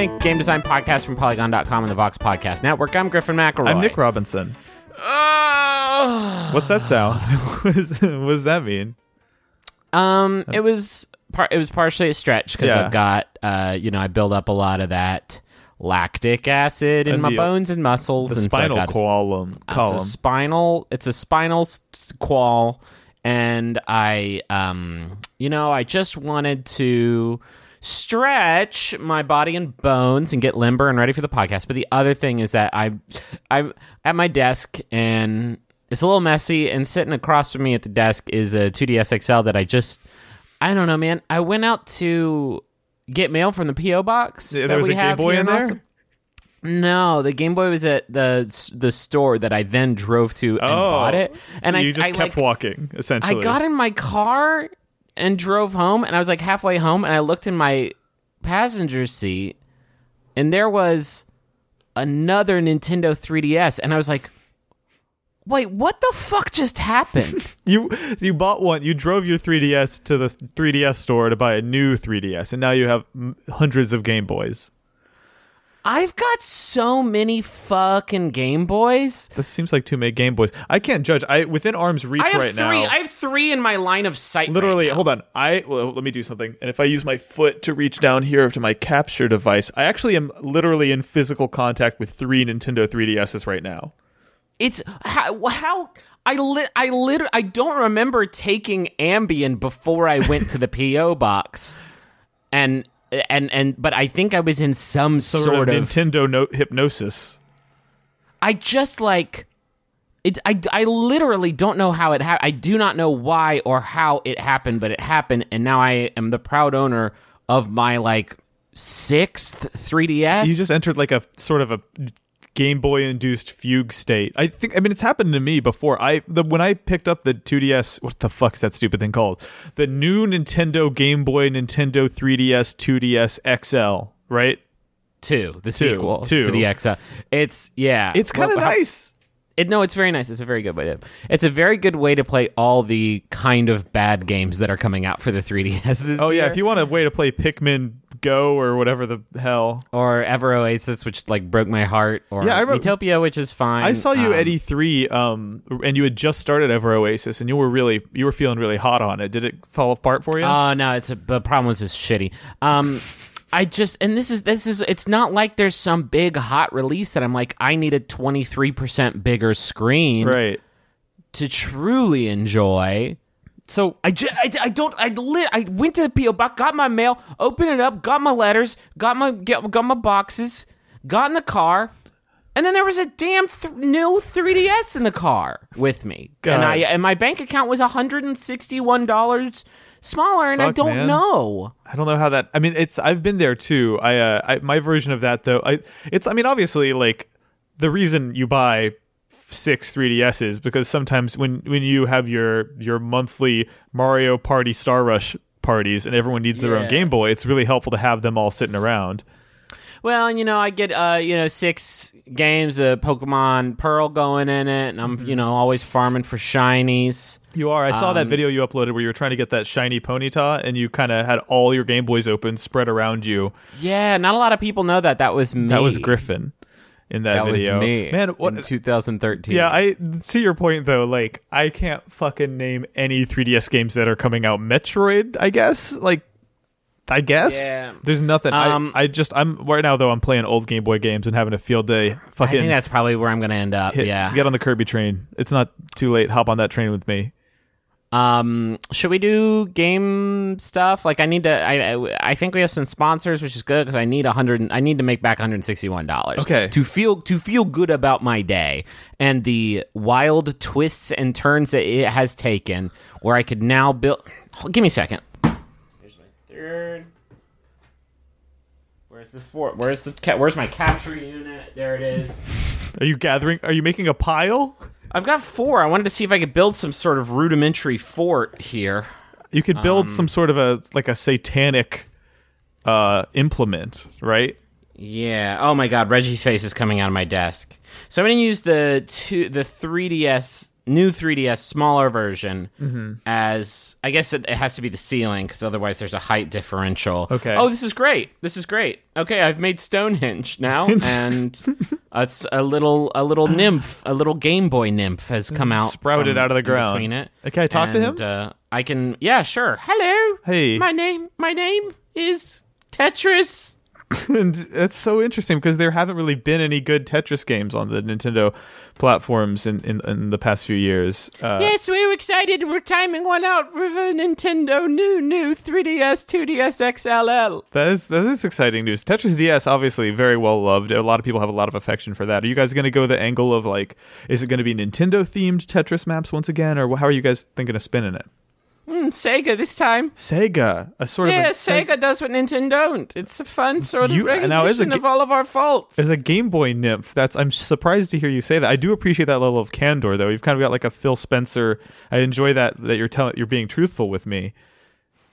Game design podcast from Polygon.com and the Vox Podcast Network. I'm Griffin McElroy. I'm Nick Robinson. Oh. What's that sound? what, is, what does that mean? Um, it was par- it was partially a stretch because Yeah. I've got uh, you know, I build up a lot of that lactic acid in And my the- bones and muscles, The and so I spinal got a- column. It's column. a spinal. It's a spinal s- s- qual, and I, um, you know, I just wanted to stretch my body and bones and get limber and ready for the podcast. But the other thing is that I, I'm at my desk and it's a little messy. And sitting across from me at the desk is a 2DS XL that I just, I don't know, man. I went out to get mail from the PO box. Yeah, that there was we a Game have Boy in there? No, the Game Boy was at the the store that I then drove to and oh, bought it. And so I you just I, kept like, walking, Essentially, I got in my car and drove home, and I was like halfway home, and I looked in my passenger seat, and there was another Nintendo 3DS, and I was like, "Wait, what the fuck just happened?" You you bought one. You drove your 3DS to the 3DS store to buy a new 3DS, and now you have hundreds of Game Boys. I've got so many fucking Game Boys. This seems like too many Game Boys. I can't judge. I within arm's reach I have right three. now. I have three in my line of sight. right Literally, now. hold on. I well, let me do something. And if I use my foot to reach down here to my capture device, I actually am literally in physical contact with three Nintendo 3DSs right now. It's how, how I lit I lit I don't remember taking Ambien before I went to the PO box, and and and but I think I was in some Sort, sort, of, of, Nintendo no- hypnosis. I just like it. I I literally don't know how it happened. I do not know why or how it happened, but it happened, and now I am the proud owner of my like sixth 3ds. You just entered like a sort of a Game Boy induced fugue state. I think. I mean, it's happened to me before. I the when I picked up the 2DS. What the fuck's that stupid thing called? The new Nintendo Game Boy, Nintendo 3DS, 2DS XL. Right. two the Two, sequel two. to the XL. It's yeah, It's kind of Well, nice. It, no, it's very nice. It's a very good way to. It's a very good way to play all the kind of bad games that are coming out for the 3DS. this Oh yeah, year. if you want a way to play Pikmin Go or whatever the hell. or Ever Oasis, which like broke my heart, or Yeah, I remember- Miitopia, which is fine. I saw you Um, at E3, um, and you had just started Ever Oasis, and you were really you were feeling really hot on it. Did it fall apart for you? Oh no, it's a, the problem was it's shitty. Um, I just and this is this is it's not like there's some big hot release that I'm like I need a 23 percent bigger screen right. to truly enjoy. So I, ju- I, I don't I lit I went to the PO box, got my mail, opened it up, got my letters, got my get, got my boxes, got in the car, and then there was a damn th- new 3ds in the car with me, and I and my bank account was 161 dollars smaller, and I don't man. know. I don't know how that. I mean, it's I've been there too. I, uh, I my version of that though. I it's I mean obviously like the reason you buy six 3ds is because sometimes when when you have your your monthly Mario Party Star Rush parties and everyone needs their own Game Boy, it's really helpful to have them all sitting around. Well, you know, I get uh, you know, six games of Pokemon Pearl going in it, and I'm you know always farming for shinies. You are. I saw that Um, video you uploaded where you were trying to get that shiny Ponyta, and you kind of had all your Game Boys open, spread around you. Yeah, not a lot of people know that. That was me. That was Griffin in that, That video. was me. Man, what? in 2013. Yeah, I to your point though. Like, I can't fucking name any 3DS games that are coming out. Metroid, I guess. Like, I guess. Yeah. There's nothing. Um, I, I just I'm right now though. I'm playing old Game Boy games and having a field day. I Fucking think that's probably where I'm going to end up. hit- yeah. get on the Kirby train. It's not too late. Hop on that train with me. Um, should we do game stuff? Like, I need to. I I, I think we have some sponsors, which is good because I need a hundred. I need to make back 161 dollars. Okay. To feel to feel good about my day and the wild twists and turns that it has taken, where I could now build. Give me a second. Here's my third. Where's the fourth? Where's the ca- Where's my capture unit? There it is. Are you gathering? Are you making a pile? I've got four. I wanted to see if I could build some sort of rudimentary fort here. You could build Um, some sort of a like a satanic uh implement, right? Yeah. Oh my God, Reggie's face is coming out of my desk. So I'm going to use the two, the 3DS new 3DS smaller version Mm-hmm. as I guess it, it has to be the ceiling because otherwise there's a height differential. Okay. Oh, this is great. This is great. Okay, I've made Stonehenge now, and it's a little a little nymph, a little Game Boy nymph has come out, Sprouted out of the ground. Between it. Okay, talk to him? Uh, I can. Yeah, sure. Hello. Hey. My name. My name is Tetris. and that's so interesting because there haven't really been any good Tetris games on the Nintendo platforms in, in, in the past few years. Uh, Yes, we were excited. We're timing one out with a Nintendo new, new 3DS, 2DS XLL. That is that is exciting news. Tetris DS obviously very well loved. A lot of people have a lot of affection for that. Are you guys going to go the angle of like, is it going to be Nintendo themed Tetris maps once again, or how are you guys thinking of spinning it? Mm, Sega this time. Sega, a sort Yeah, of a, Sega does what Nintendo don't. It's a fun sort of You- a recognition ga- of all of our faults. As a Game Boy nymph, that's I'm surprised to hear you say that. I do appreciate that level of candor, though. You've kind of got like a Phil Spencer. I enjoy that that you're telling you're being truthful with me.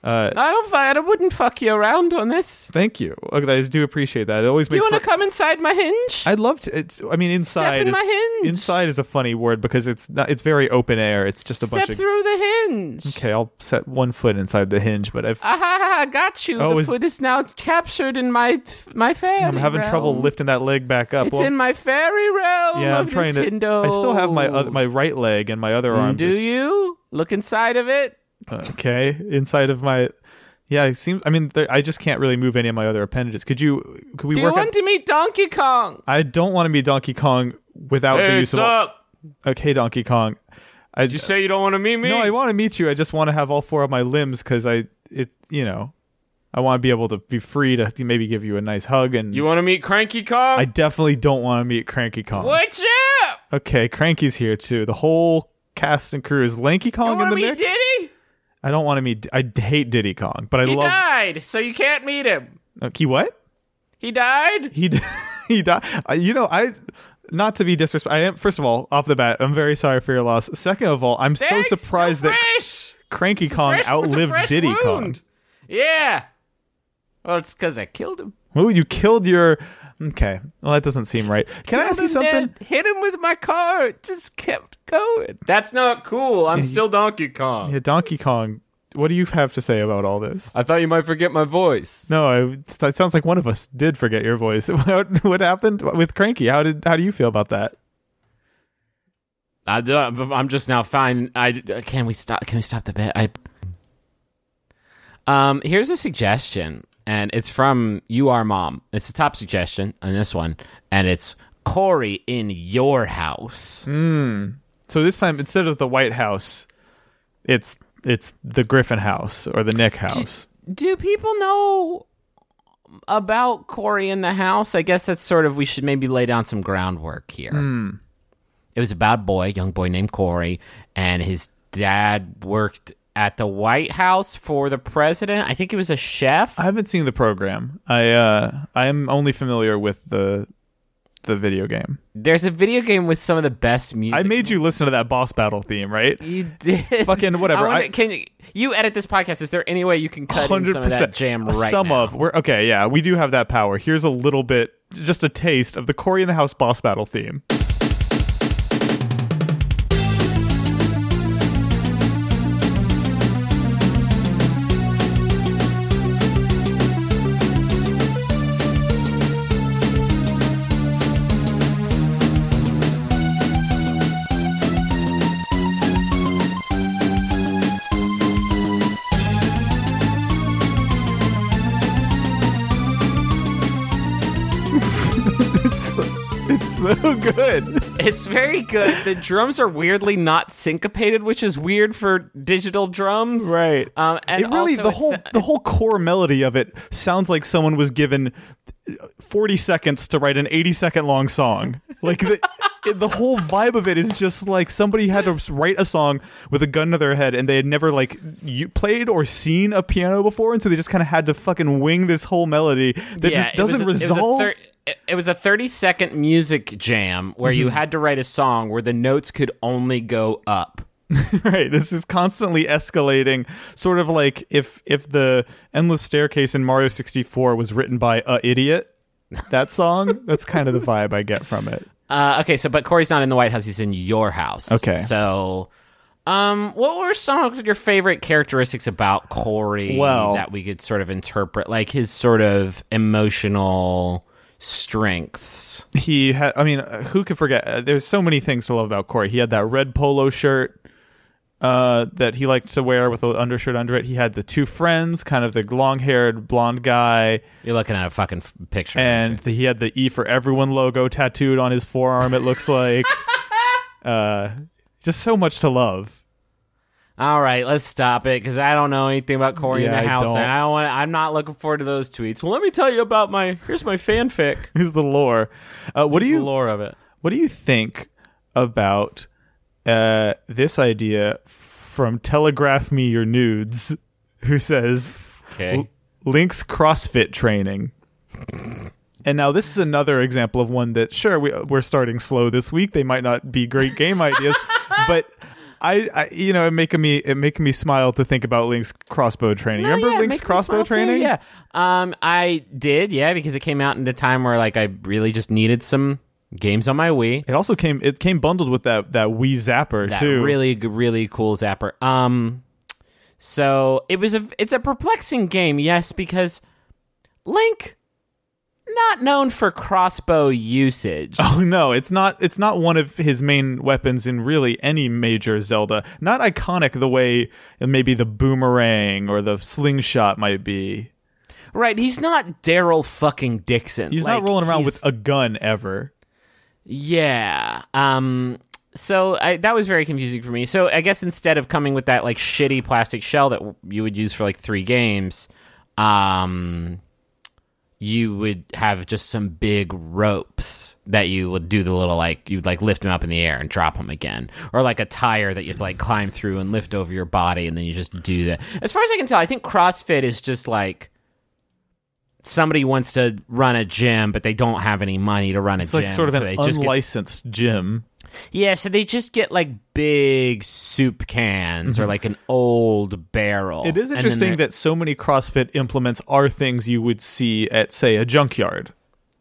Uh, I don't. I wouldn't fuck you around on this. thank you. Okay, I do appreciate that. It always Do you want to come inside my hinge? I'd love to. It's. I mean, inside. Step in is, my hinge. Inside is a funny word because it's not. It's very open air. It's just a Step bunch of. through the hinge. Okay, I'll set one foot inside the hinge, but if Ah, ha, ha, got you. Oh, the is- foot is now captured in my my fairy I'm having trouble lifting that leg back up, It's well, in my fairy realm yeah, I'm of trying Nintendo. to. I still have my other, my right leg and my other arm. Do just- you look inside of it? Okay, inside of my. Yeah, it seems. I mean, there, I just can't really move any of my other appendages. Could you? Could we Do you want on, to meet Donkey Kong? I don't want to be Donkey Kong without the use of. up? Okay, Donkey Kong. I You say you don't want to meet me? no, I want to meet you. I just want to have all four of my limbs because I it you know, I want to be able to be free to maybe give you a nice hug and. you want to meet Cranky Kong? I definitely don't want to meet Cranky Kong. What's up? Okay, Cranky's here too. The whole cast and crew is Lanky You Kong in the to meet mix. Diddy? I don't want to meet. I hate Diddy Kong, but I He love. He died, so you can't meet him. Uh, he what? He died. He d- he died. Uh, you know, I not to be disrespectful. I am first of all off the bat. I'm very sorry for your loss. Second of all, I'm Thanks, so surprised so that. Cranky It's Kong fresh- outlived Diddy Kong. Yeah. Well, it's because I killed him. Oh, you killed your. Okay, well that doesn't seem right. Can I ask you something? dead. Hit him with my car. It just kept going. That's not cool. I'm still Donkey Kong. Yeah, Donkey Kong. What do you have to say about all this? I thought you might forget my voice. No, I, it sounds like one of us did forget your voice. What, what happened with Cranky? How did how do you feel about that? I, am just now fine. I can we stop? Can we stop the bit? I. Um. Here's a suggestion, and it's from you, our mom. It's the top suggestion on this one, and it's Corey in your house. Hmm. So this time instead of the White House, it's it's the Griffin House or the Nick House. Do people know about Corey in the house? I guess that's sort of we should maybe lay down some groundwork here. Hmm. It was a boy, young boy named Corey, and his dad worked at the White House for the president. I think he was a chef. I haven't seen the program. I uh I am only familiar with the the video game. There's a video game with some of the best music. I made you listen to that boss battle theme, right? You did. Fucking whatever. I wanna- I- can you, you edit this podcast? Is there any way you can cut in some of that jam right Some now? of we're okay. Yeah, we do have that power. Here's a little bit, just a taste of the Corey in the House boss battle theme. So good. It's very good. The drums are weirdly not syncopated, which is weird for digital drums. Right. Um, and it really also the whole the whole core melody of it sounds like someone was given 40 seconds to write an 80 second long song. Like the the whole vibe of it is just like somebody had to write a song with a gun to their head and they had never like you played or seen a piano before and so they just kind of had to fucking wing this whole melody that just it was doesn't a- it was a resolve. thir- it- was a 30 second music jam where Mm-hmm. you had to write a song where the notes could only go up. right this is constantly escalating sort of like if if the endless staircase in mario 64 was written by a idiot that song that's kind of the vibe i get from it Uh, okay, so but Corey's not in the White House; he's in your house. Okay. So, um, what were some of your favorite characteristics about Corey Well- that we could sort of interpret, like his sort of emotional strengths? he had i mean uh, who could forget uh, there's so many things to love about corey. He had that red polo shirt uh, that he liked to wear with an undershirt under it. He had the two friends kind of the long-haired blonde guy. You're looking at a fucking f- picture, and the, he had the e for everyone logo tattooed on his forearm it looks like. Uh, just so much to love? All right, let's stop it because I don't know anything about Corey in the I house, don't. and I don't want. I'm not looking forward to those tweets. Well, let me tell you about my. Here's my fanfic. here's the lore uh, what do the you lore of it? What do you think about uh, this idea from Telegraph Me Your Nudes, who says Okay. links CrossFit training? And now this is another example of one that sure we, we're starting slow this week. They might not be great game ideas, but I, I you know it making me it making me smile to think about Link's crossbow training. No, Remember yeah, Link's crossbow too, training? Yeah. Um, I did. Yeah, because it came out in a time where like I really just needed some games on my Wii. It also came it came bundled with that that Wii Zapper That too. really really cool zapper. Um, so it was a it's a perplexing game. Yes, because Link not known for crossbow usage. Oh no, it's not it's not one of his main weapons in really any major Zelda. Not iconic the way maybe the boomerang or the slingshot might be. Right, he's not Daryl fucking Dixon. He's Like, not rolling around with a gun ever. Yeah. Um so I, that was very confusing for me. So I guess instead of coming with that like shitty plastic shell that you would use for like 3 games, um you would have just some big ropes that you would do the little like you'd like lift them up in the air and drop them again or like a tire that you have to like climb through and lift over your body and then you just do that as far as i can tell i think crossfit is just like somebody wants to run a gym but they don't have any money to run a It's gym like sort of so an just get unlicensed gym. Yeah, so they just get like big soup cans or like an old barrel. Mm-hmm. It is interesting that so many CrossFit implements are things you would see at say a junkyard.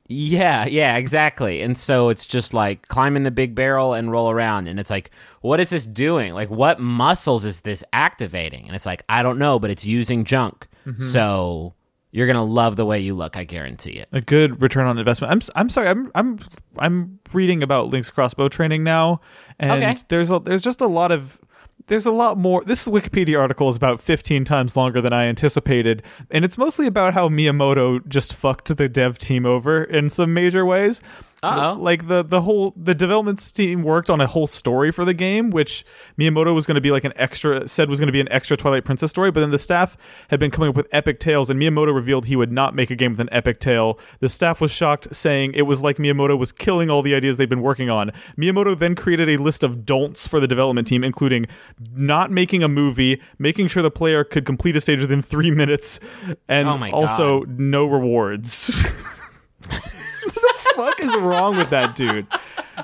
Yeah, yeah, exactly. And so it's just like climb in the big barrel and roll around. And it's like, what is this doing? Like, what muscles is this activating? And it's like, I don't know, but it's using junk. Mm-hmm. So you're going to love the way you look. I guarantee it. a good return on investment. I'm I'm sorry. I'm I'm I'm reading about Link's crossbow training now, and Okay. there's a there's just a lot of there's a lot more. This Wikipedia article is about 15 times longer than I anticipated, and it's mostly about how Miyamoto just fucked the dev team over in some major ways. Uh-oh. Like the the whole the development team worked on a whole story for the game, which Miyamoto was going to be like an extra said was going to be an extra Twilight Princess story, but then the staff had been coming up with epic tales, and Miyamoto revealed he would not make a game with an epic tale. The staff was shocked, saying it was like Miyamoto was killing all the ideas they've been working on. Miyamoto then created a list of don'ts for the development team, including not making a movie, making sure the player could complete a stage within three minutes, and Oh also no rewards. what the fuck is wrong with that dude?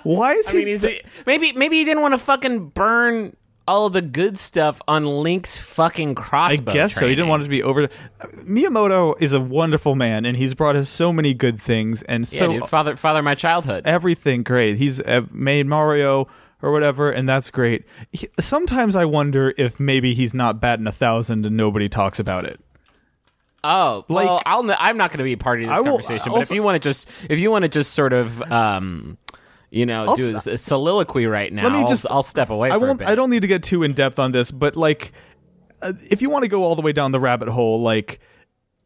Why is I he? mean, is it, maybe, maybe he didn't want to fucking burn all the good stuff on Link's fucking crossbow. I crossbow. guess so. He didn't want it to be over. Miyamoto is a wonderful man, and he's brought us so many good things, and Yeah, so dude, father, father, my childhood. everything great. He's uh, made Mario or whatever, and that's great. He, sometimes I wonder if maybe he's not batting a thousand and nobody talks about it. Oh, Like- well, I'll, I'm not going to be a part of this will- conversation. but if you want to just, if you want to just sort of, um, you know, I'll do a soliloquy right now, Let me I'll, just- I'll step away. I won't. I don't need to get too in depth on this, but like, uh, if you want to go all the way down the rabbit hole, like.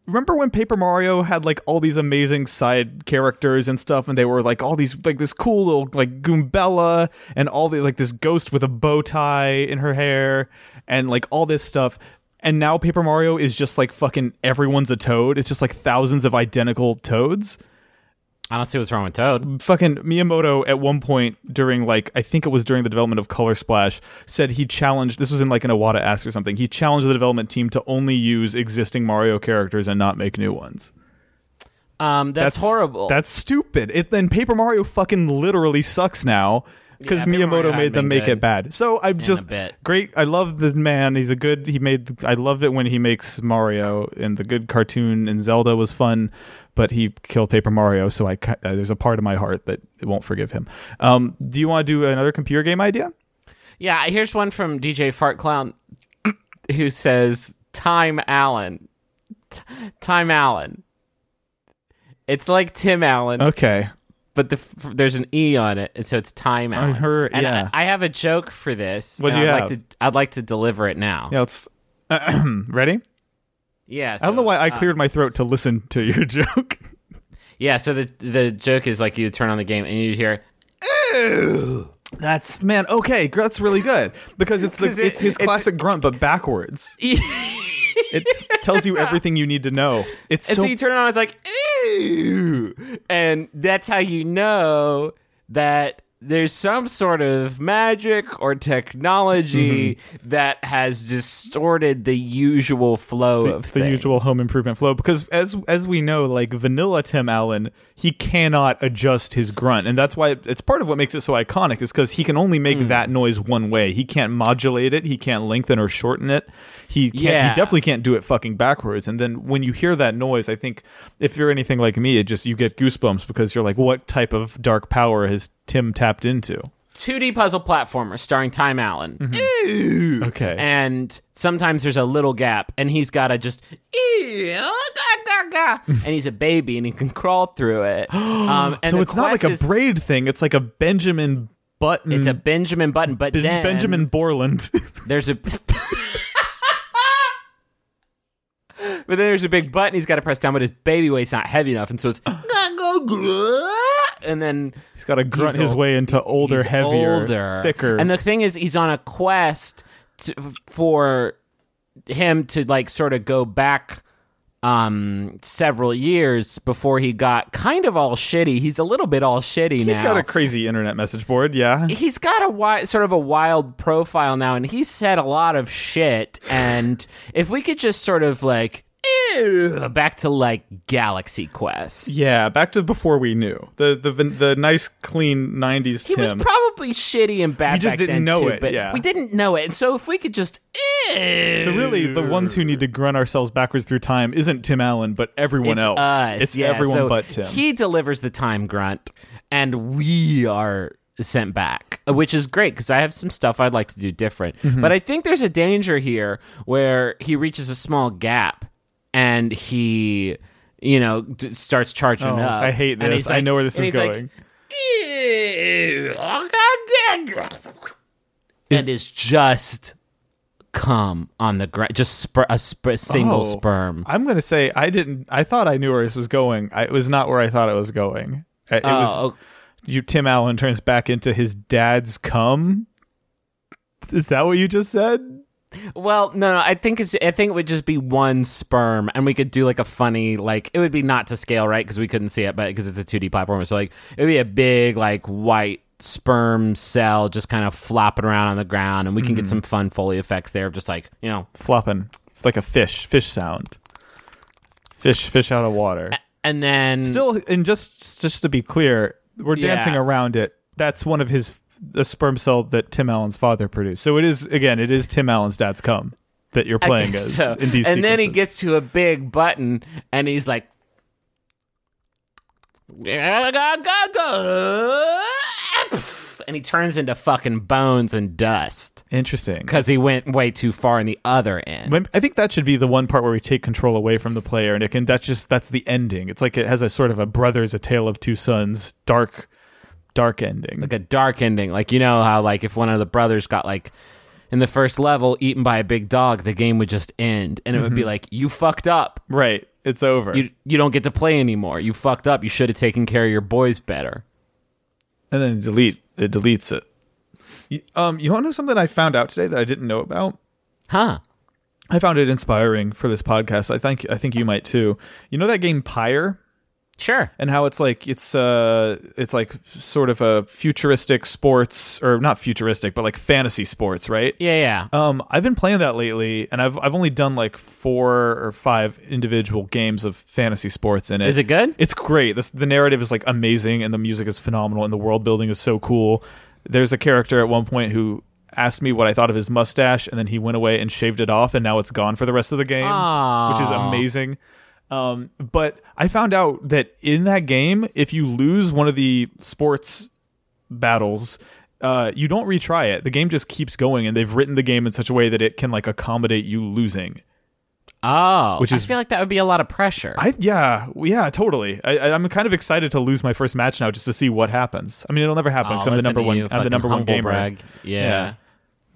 Remember when Paper Mario had like all these amazing side characters and stuff, and they were like all these like this cool little like Goombella and all the like this ghost with a bow tie in her hair and like all this stuff. And now Paper Mario is just like fucking everyone's a toad. It's just like thousands of identical toads I don't see what's wrong with Toad. fucking Miyamoto at one point during like I think it was during the development of Color Splash said he challenged this was in like an Iwata Asks or something. He challenged the development team to only use existing Mario characters and not make new ones. Um, that's, horrible. That's stupid. It then Paper Mario fucking literally sucks now because Yeah, Miyamoto made them make it bad. So I'm just great. I love the man. He's a good. He made. I love it when he makes Mario and the good cartoon and Zelda was fun. but he killed Paper Mario, so I uh, there's a part of my heart that it won't forgive him. Um, do you want to do another computer game idea? Yeah, here's one from DJ Fart Clown who says Time Allen. T- Time Allen. It's like Tim Allen, Okay. But the, f- there's an E on it, and so it's Time Allen. heard- and yeah. I, I have a joke for this. What do you I'd have? Like to, I'd like to deliver it now. Yeah, let's. ready? Yeah. I don't know why I uh, cleared my throat to listen to your joke. Yeah. So the the joke is like you turn on the game and you hear. That's man. Okay, that's really good because it's the 'Cause it- it's his it's- classic grunt, but backwards. It tells you everything you need to know. It's And so, so you turn it on, it's like, Ew! and that's how you know that there's some sort of magic or technology Mm-hmm. that has distorted the usual flow the, of the things. usual home improvement flow because as as we know like vanilla tim allen he cannot adjust his grunt and that's why it's part of what makes it so iconic is because he can only make Hmm. that noise one way he can't modulate it he can't lengthen or shorten it he can't Yeah. he definitely can't do it fucking backwards and then when you hear that noise i think if you're anything like me it just you get goosebumps because you're like what type of dark power has tim tapped into 2D puzzle platformer starring Time Allen. Mm-hmm. Ew! Okay. And sometimes there's a little gap, and he's got to just, and he's a baby, and he can crawl through it. Um, and so it's not like a braid thing it's like a benjamin button It's a Benjamin Button, but Ben- then benjamin borland there's a. But then there's a big button he's got to press down, but his baby weight's not heavy enough, and so it's and then He's got to grunt his ol- way into older, heavier, older. thicker. And the thing is, he's on a quest to, for him to like sort of go back um several years before he got kind of all shitty. He's a little bit all shitty now. he's got a crazy internet message board. Yeah, he's got a wi- sort of a wild profile now, and he's said a lot of shit. And if we could just sort of like ew, back to like Galaxy Quest. yeah. Back to before we knew the the the nice, clean '90s He was probably shitty and bad. We just back didn't then, know too, it, But yeah. we didn't know it, and so if we could just, ew. so really, the ones who need to grunt ourselves backwards through time isn't Tim Allen, but everyone it's else. us. it's yeah. everyone So but Tim. He delivers the time grunt, and we are sent back, which is great because I have some stuff I'd like to do different. Mm-hmm. But I think there's a danger here where he reaches a small gap and he, you know, d- starts charging Oh, up. I hate And this. he's I know where this is he's like, going. Oh, God, and is just come on the ground, just sper- a, sper- a single Oh, sperm. I'm gonna say I didn't. I thought I knew where this was going. I, it was not where I thought it was going. It Oh, was oh, you. Tim Allen turns back into his dad's cum. Is that what you just said? Well, no, no. I think it's. I think it would just be one sperm, and we could do like a funny, like it would be not to scale, right? Because we couldn't see it, but because it's a 2D platform, so like it would be a big, like white sperm cell just kind of flopping around on the ground, and we can get mm-hmm. some fun foley effects there of just like you know, Flopping It's like a fish. Fish sound. Fish. Fish out of water. and then Still, and just just to be clear, we're Yeah. dancing around it. That's one of his the sperm cell that Tim Allen's father produced. So it is again, it is Tim Allen's dad's cum that you're playing as so. in these and then he gets to a big button and he's like and he turns into fucking bones and dust interesting. because he went way too far in the other end I think that should be the one part where we take control away from the player, and it can. That's just that's the ending. It's like it has a sort of a brothers, a tale of two sons, dark, dark ending. like a dark ending like you know how like if one of the brothers got like in the first level eaten by a big dog the game would just end and it would be Mm-hmm. like you fucked up right, it's over. you you don't get to play anymore you fucked up you should have taken care of your boys better and then delete it deletes it. You- Um, you want to know something I found out today that I didn't know about? huh I found it inspiring for this podcast. I think I think you might too. You know that game Pyre? Sure. And how it's like it's uh it's like sort of a futuristic sports or not futuristic but like fantasy sports right? Yeah yeah. Um i've been playing that lately and i've i've only done like four or five individual games of fantasy sports in it. Is it good? it's great. This the narrative is like amazing and the music is phenomenal and the world building is so cool. There's a character at one point who asked me what i thought of his mustache and then he went away and shaved it off and now it's gone for the rest of the game which is amazing Um, but I found out that in that game, if you lose one of the sports battles, uh, you don't retry it. The game just keeps going, and they've written the game in such a way that it can like accommodate you losing. Oh, Which I is- feel like that would be a lot of pressure. I yeah yeah totally. I, I- I'm kind of excited to lose my first match now just to see what happens. I mean, it'll never happen. Oh, 'cause I'm the number one. I'm the number one humble gamer. brag. Yeah.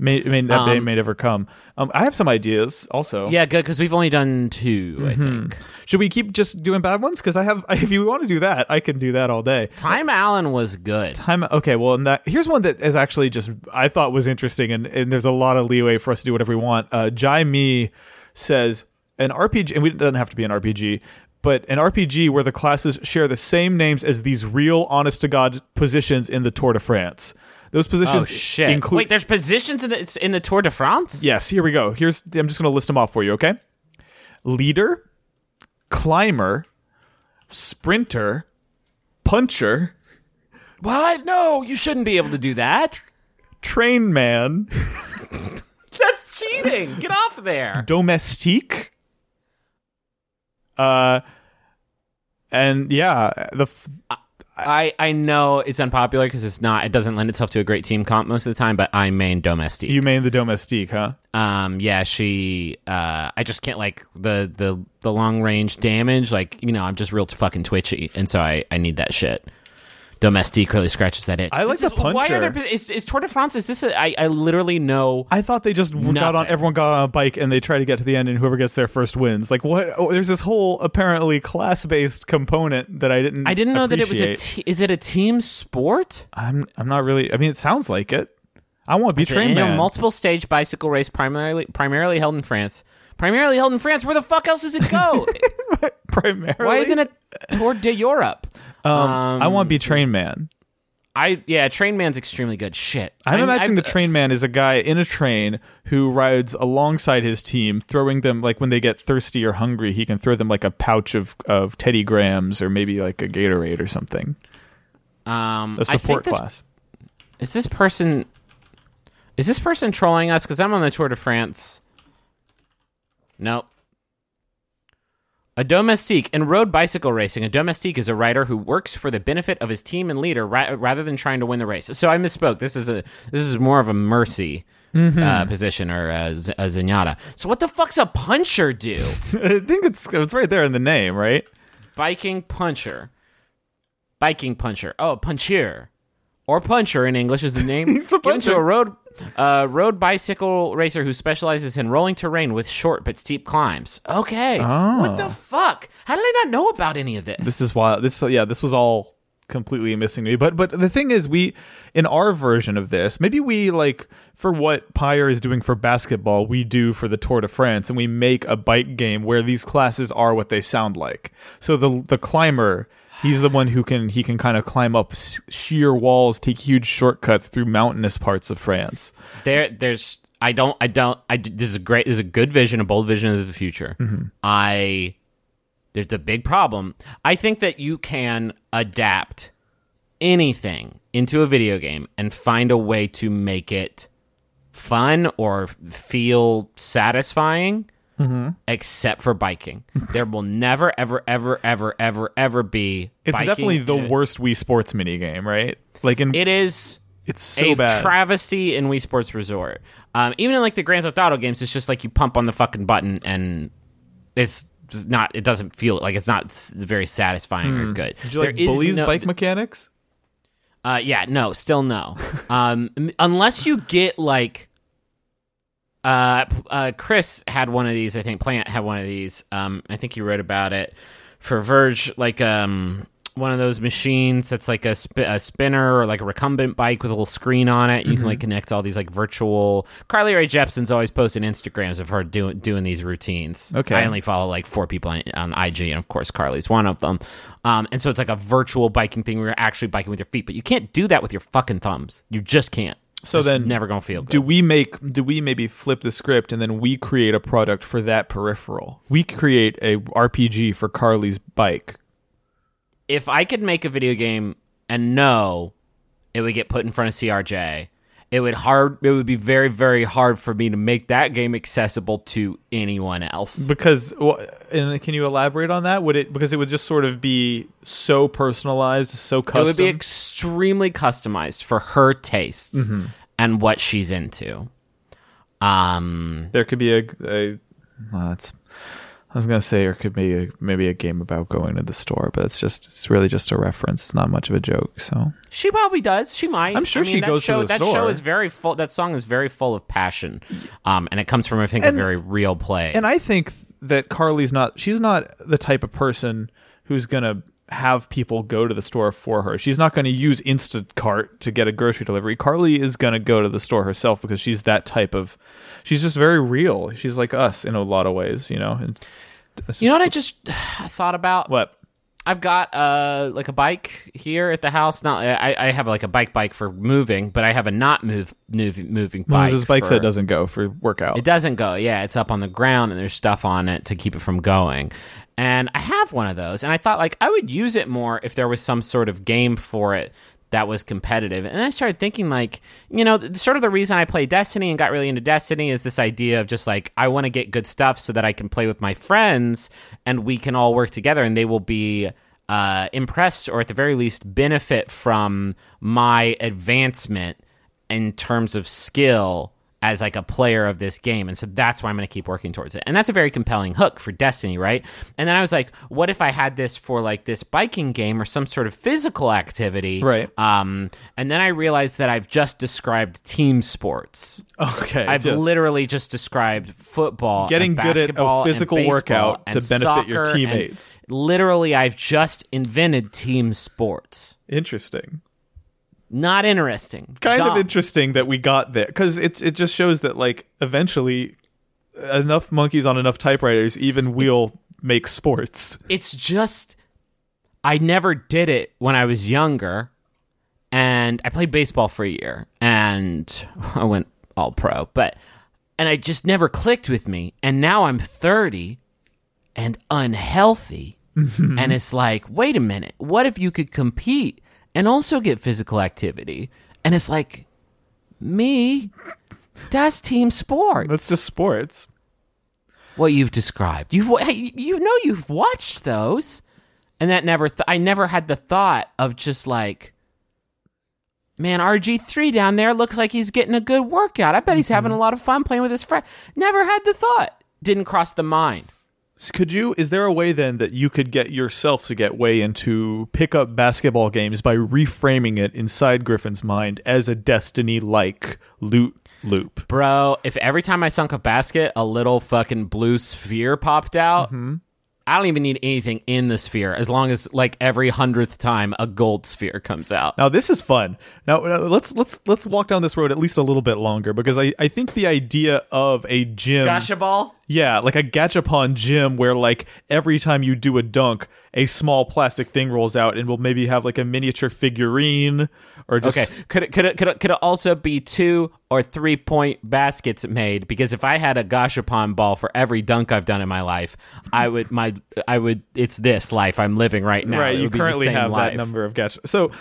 May, may, that day Um, may never come. Um, I have some ideas also. Yeah, good because we've only done 2 Mm-hmm. I think. Should we keep just doing bad ones? Because I have. If you want to do that, I can do that all day. Time Allen was good. Time. Okay. Well, and that here's one that is actually just I thought was interesting, and, and there's a lot of leeway for us to do whatever we want. Uh, Jai Me says an RPG, and we it doesn't have to be an RPG, but an RPG where the classes share the same names as these real, honest to god positions in the Tour de France. Those positions Oh shit! include. Wait, there's positions in the it's in the Tour de France. Yes, here we go. Here's I'm just going to list them off for you, okay? Leader, climber, sprinter, puncher, What? No, you shouldn't be able to do that. train man, That's cheating. Get off there. domestique. Uh and yeah, the f- I I know it's unpopular because it's not. It doesn't lend itself to a great team comp most of the time. But I main domestique. you main the domestique, huh? um yeah she uh i just can't like the the the long range damage like you know i'm just real fucking twitchy and so i i need that shit domestique really scratches that itch. I like This the is- why are there is, is tour de france is this a, I, I literally know I thought they just got on everyone got on a bike and they try to get to the end and whoever gets there first wins. Like what oh, there's this whole apparently class-based component that I didn't i didn't know that it was a appreciate. is it a team sport? I'm I'm not really. I mean, it sounds like it. I want to be It's trained annual multiple stage bicycle race primarily primarily held in france. Primarily held in france. Where the fuck else does it go? Primarily, why isn't it tour de europe Um, I want to be this train man. I yeah, Train Man's extremely good. Shit, I'm, imagining I- the train man is a guy in a train who rides alongside his team, throwing them like when they get thirsty or hungry, he can throw them like a pouch of of Teddy Grahams or maybe like a Gatorade or something. Um, A I think support this, class. Is this person? Is this person trolling us? Because I'm on the Tour de France. Nope. A domestique in road bicycle racing. A domestique is a rider who works for the benefit of his team and leader ra- rather than trying to win the race. So I misspoke. This is a this is more of a mercy uh, position or a, z- a zenyatta. So what the fuck's a puncher do? I think it's it's right there in the name, right? Biking puncher. Biking puncher. Oh, puncher. Or puncher in English is the name It's a given to a road uh, road bicycle racer who specializes in rolling terrain with short but steep climbs. Okay. What the fuck? How did I not know about any of this? Ah. This is wild. This yeah, this was all completely missing to me. But but the thing is, we in our version of this, maybe we like for what Pyre is doing for basketball, we do for the Tour de France, and we make a bike game where these classes are what they sound like. So the the climber. He's the one who can he can kind of climb up sheer walls, take huge shortcuts through mountainous parts of France. there there's I don't I don't I this is a great this is a good vision a bold vision of the future. Mm-hmm. I there's a big problem. I think that you can adapt anything into a video game and find a way to make it fun or feel satisfying. Except for biking, there will never, ever, ever, ever, ever, ever be. It's biking definitely the a- worst Wii Sports mini game, right? Like in It is it's so a bad. travesty in Wii Sports Resort. Um, even in like the Grand Theft Auto games, it's just like you pump on the fucking button and it's not. It doesn't feel like it's not very satisfying or good. Hmm. Did you like There is Bully's no- bike mechanics? Uh, yeah, no, still no. um, unless you get like. Uh, uh, Chris had one of these. I think Plante had one of these. Um, I think he wrote about it for Verge, like um, one of those machines that's like a, sp- a spinner or like a recumbent bike with a little screen on it. You can like connect all these like virtual. Carly Rae Jepsen's always posting Instagrams of her doing doing these routines. Okay. I only follow like four people on, on IG, and of course Carly's one of them. Um, and so it's like a virtual biking thing where you're actually biking with your feet, but you can't do that with your fucking thumbs. You just can't. So Just then never gonna feel good. Do we make do we maybe flip the script and then we create a product for that peripheral? We create a RPG for Carly's bike. if I could make a video game and know it would get put in front of CRJ it would hard it would be very very hard for me to make that game accessible to anyone else. Because, well, and can you elaborate on that? Would it because it would just sort of be so personalized, so custom? It would be extremely customized for her tastes Mm-hmm. and what she's into. Um, there could be a. a well, that's. I was gonna say, or could be a, maybe a game about going to the store, but it's just it's really just a reference. It's not much of a joke. So she probably does. She might. I'm sure I mean, she that goes to show, the That show is very full. That song is very full of passion, um, and it comes from I think a very real place. And I think that Carly's not she's not the type of person who's going to have people go to the store for her. She's not going to use Instacart to get a grocery delivery. Carly is going to go to the store herself because she's that type of she's just very real. She's like us in a lot of ways, you know. And you know what I just thought about? what? I've got uh like a bike here at the house. Not I, I have like a bike bike for moving, but I have a not move, move moving bike. There's bikes for- that doesn't go for workout. It doesn't go. Yeah, it's up on the ground and there's stuff on it to keep it from going. And I have one of those, and I thought like I would use it more if there was some sort of game for it that was competitive. And I started thinking like, you know, sort of the reason I play Destiny and got really into Destiny is this idea of just like I want to get good stuff so that I can play with my friends and we can all work together and they will be uh, impressed or at the very least benefit from my advancement in terms of skill as like a player of this game and so that's why i'm going to keep working towards it and that's a very compelling hook for destiny right and then i was like what if i had this for like this biking game or some sort of physical activity Right. um and then i realized that i've just described team sports Okay. I've just literally just described football, Getting good at a physical workout to benefit your teammates. Literally, I've just invented team sports. interesting. Not interesting. kind of interesting that we got there because it's it just shows that like eventually enough monkeys on enough typewriters even we'll make sports it's just I never did it when I was younger, and I played baseball for a year, and I went all pro, but and I just never clicked with me, and now I'm 30 and unhealthy, and it's like, wait a minute, what if you could compete and also get physical activity? And it's like, me, that's team sport. that's just sports what you've described. You've you know you've watched those, and that never. Th- I never had the thought of just like, man, RG three down there looks like he's getting a good workout. I bet he's mm-hmm. having a lot of fun playing with his friend. Never had the thought. Didn't cross the mind. Could you is there a way then that you could get yourself to get way into pickup basketball games by reframing it inside griffin's mind as a destiny like loot loop? Bro, if every time I sunk a basket, a little fucking blue sphere popped out, mm-hmm. I don't even need anything in the sphere as long as like every hundredth time a gold sphere comes out. Now this is fun. Now let's let's let's walk down this road at least a little bit longer because I, I think the idea of a gym Gotcha ball. Yeah, like a gachapon gym where like every time you do a dunk, a small plastic thing rolls out and we'll maybe have like a miniature figurine or just Okay, could it could it could it, could it also be two or three point baskets made? Because if I had a gashapon ball for every dunk I've done in my life, I would my I would it's this life I'm living right now. right. It You currently have life. that number of gacha. So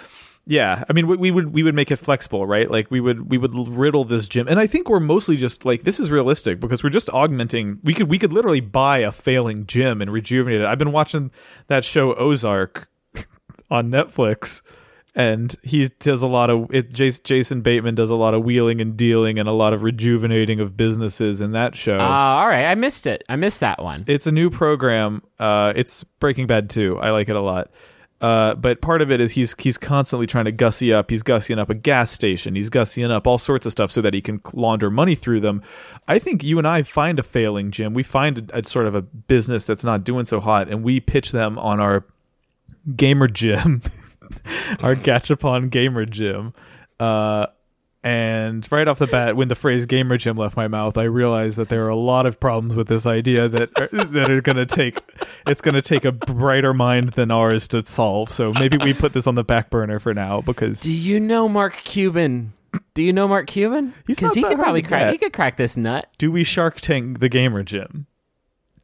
yeah, I mean we, we would we would make it flexible, right? Like we would we would riddle this gym, and I think we're mostly just like this is realistic because we're just augmenting. We could we could literally buy a failing gym and rejuvenate it. I've been watching that show Ozark on Netflix. And he does a lot of it. Jason, Bateman does a lot of wheeling and dealing and a lot of rejuvenating of businesses in that show. Uh, all right, I missed it. I missed that one. It's a new program. Uh, it's Breaking Bad too. I like it a lot. Uh, but part of it is he's he's constantly trying to gussy up. He's gussying up a gas station. He's gussying up all sorts of stuff so that he can launder money through them. I think you and I find a failing gym. We find a, a sort of a business that's not doing so hot, and we pitch them on our gamer gym, our Gachapon gamer gym. Uh, and right off the bat, when the phrase "gamer gym" left my mouth, I realized that there are a lot of problems with this idea that that are going to take it's going to take a brighter mind than ours to solve. So maybe we put this on the back burner for now because Do you know Mark Cuban? Do you know Mark Cuban? Because he could probably crack. He could crack this nut. do we Shark Tank the gamer gym?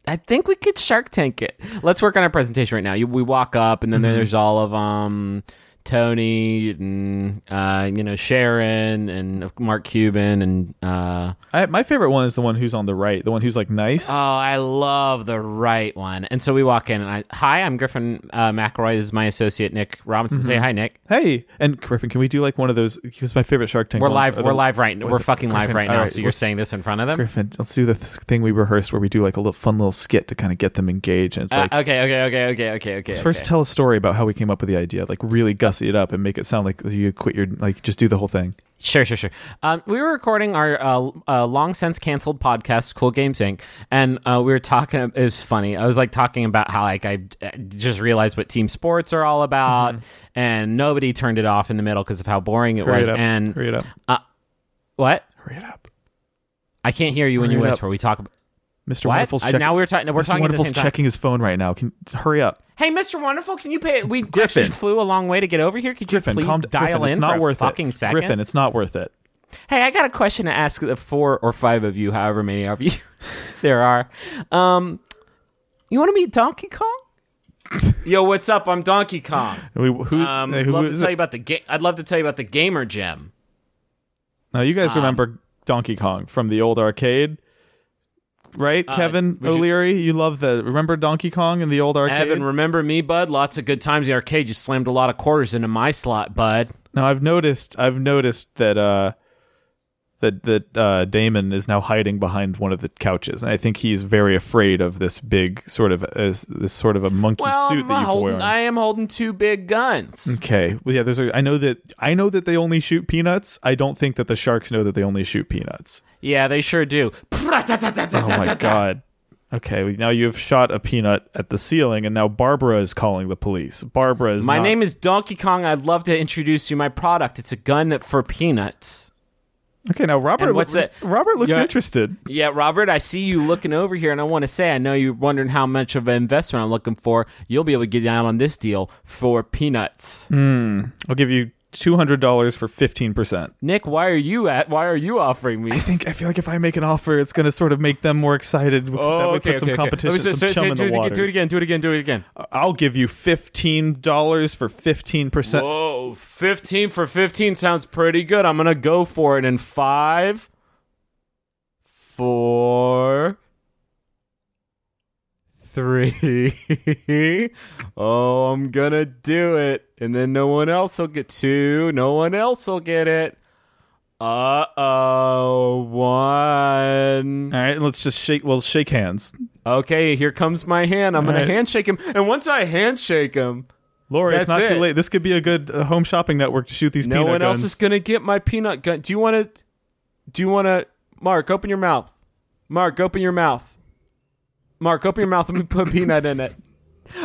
I think we could Shark Tank it. Let's work on our presentation right now. You, we walk up, and then Mm-hmm. there's all of um Tony and uh, you know Sharon and Mark Cuban and uh, I, my favorite one is the one who's on the right, the one who's like nice. oh, I love the right one. And so we walk in and I hi, I'm Griffin uh, McElroy. This is my associate Nick Robinson. Mm-hmm. Say hi, Nick. hey, and Griffin, can we do like one of those? Here's my favorite Shark Tank. We're live. We're the- live right. We're fucking live right now. right, so you're saying this in front of them. Griffin, let's do the th- thing we rehearsed where we do like a little fun little skit to kind of get them engaged. And it's Uh, like okay, okay, okay, okay, okay, okay. first okay. tell a story about how we came up with the idea, like really gussy it up and make it sound like you quit your like just do the whole thing. Sure, sure, sure. Um, we were recording our uh, uh, long since canceled podcast, Cool Games Inc., and uh, we were talking. It was funny. I was like talking about how like I uh, just realized what team sports are all about, and nobody turned it off in the middle because of how boring it Mm-hmm. Hurry was. it. And Hurry it up. what? Hurry it up. I can't hear you when you Hurry up. whisper. We talk. About, Mr. what? Wonderful's Uh, checking. now we're talking. We're Mr. talking Wonderful's checking his phone right now. Can hurry up. Hey, Mr. Wonderful, can you pay? We Griffin. actually flew a long way to get over here. Could you Griffin, please calm dial Griffin, in it's not for worth a fucking it. second? Griffin, it's not worth it. Hey, I got a question to ask the four or five of you, however many of you there are. Um, you want to meet Donkey Kong? Yo, what's up? I'm Donkey Kong. We, who, Um, hey, I'd who love to tell it? you about the game. I'd love to tell you about the gamer gem. Now you Um, guys remember Donkey Kong from the old arcade, right? Kevin Uh, you- O'Leary, you, love the remember Donkey Kong in the old arcade. Evan, remember me, bud? Lots of good times in the arcade. You slammed a lot of quarters into my slot, bud. now I've noticed, I've noticed that uh, that that uh, Daymond is now hiding behind one of the couches, and I think he's very afraid of this big sort of as this sort of a monkey Well, suit I'm that you've holding, worn. I am holding two big guns. Okay. Well, yeah. There's a. I know that. I know that they only shoot peanuts. I don't think that the sharks know that they only shoot peanuts. Yeah, they sure do. Oh my god. Okay. Now you've shot a peanut at the ceiling, and now Barbara is calling the police. Barbara is. My not- name is Donkey Kong. I'd love to introduce you my product. It's a gun that for peanuts. Okay. Now Robert. And what's it? Robert looks Yeah. interested. Yeah, Robert, I see you looking over here, and I want to say, I know you're wondering how much of an investment I'm looking for. You'll be able to get down on this deal for peanuts. Hmm. I'll give you two hundred dollars for fifteen percent. Nick, why are you at? Why are you offering me? I think. I feel like if I make an offer, it's going to sort of make them more excited. that oh, would put some competition, Oh, so- some so- chum in do, the it again, waters. do it again. Do it again. Do it again. I'll give you fifteen dollars for fifteen percent. Whoa, fifteen for fifteen sounds pretty good. I'm gonna go for it in five, four, three. oh, I'm gonna do it, and then no one else will get two. No one else will get it. Uh oh, one. All right, let's just shake. Well, shake hands. Okay, here comes my hand. I'm gonna All right. handshake him, and once I handshake him, Laura, it's not too late. This could be a good uh, home shopping network to shoot these people. no one guns. else is gonna get my peanut gun. Do you want to? Do you want to? Mark, open your mouth. Mark, open your mouth. Mark, open your mouth. Let me put peanut in it.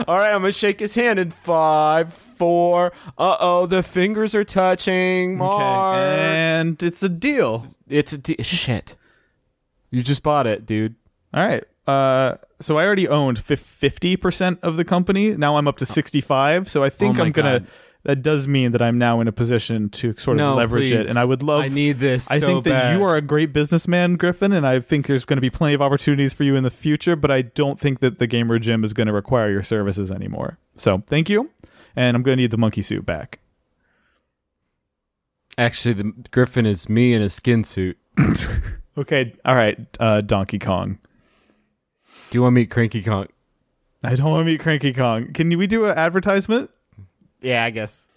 All right, I'm gonna shake his hand in five, four. Uh oh, the fingers are touching. Mark, Okay, and it's a deal. it's a d- shit. You just bought it, dude. All right. Uh, so I already owned fifty percent of the company. Now I'm up to sixty-five. So I think Oh my I'm gonna. God. That does mean that I'm now in a position to sort of No, leverage please. it, and I would love. I need this I so think that bad. you are a great businessman, Griffin, and I think there's going to be plenty of opportunities for you in the future. But I don't think that the gamer gym is going to require your services anymore. So thank you, and I'm going to need the monkey suit back. Actually, the Griffin is me in a skin suit. Okay, all right, uh, Donkey Kong. Do you want to meet Cranky Kong? I don't want to meet Cranky Kong. Can we do an advertisement? Yeah, I guess.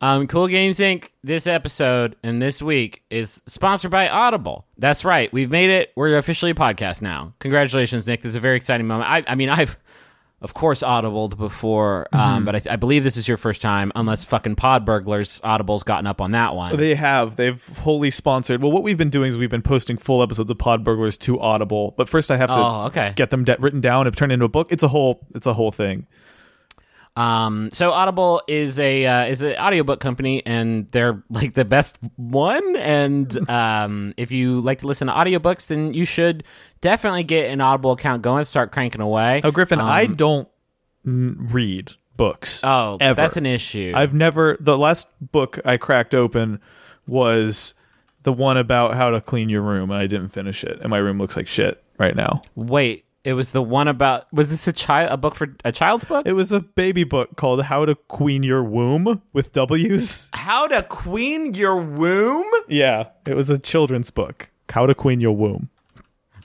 Um, cool Games Inc. This episode and this week is sponsored by Audible. That's right, we've made it. We're officially a podcast now. Congratulations, Nick. This is a very exciting moment. I, I mean, I've of course audibled before, um, but I, I believe this is your first time, unless fucking Pod Burglars Audible's gotten up on that one. They have. They've wholly sponsored. Well, what we've been doing is we've been posting full episodes of Pod Burglars to Audible. But first, I have to Oh, okay. get them de- written down and turned into a book. It's a whole. It's a whole thing. Um, so Audible is a uh, is an audiobook company, and they're like the best one. And um, if you like to listen to audiobooks, then you should definitely get an Audible account going. Start cranking away. Oh, Griffin, I don't n- read books. Oh, ever. that's an issue. I've never. The last book I cracked open was the one about how to clean your room, and I didn't finish it, and my room looks like shit right now. Wait, It was the one about. Was this a child? A book for a child's book? It was a baby book called How to Queen Your Womb with W's. How to queen your womb? Yeah, it was a children's book. How to Queen Your Womb.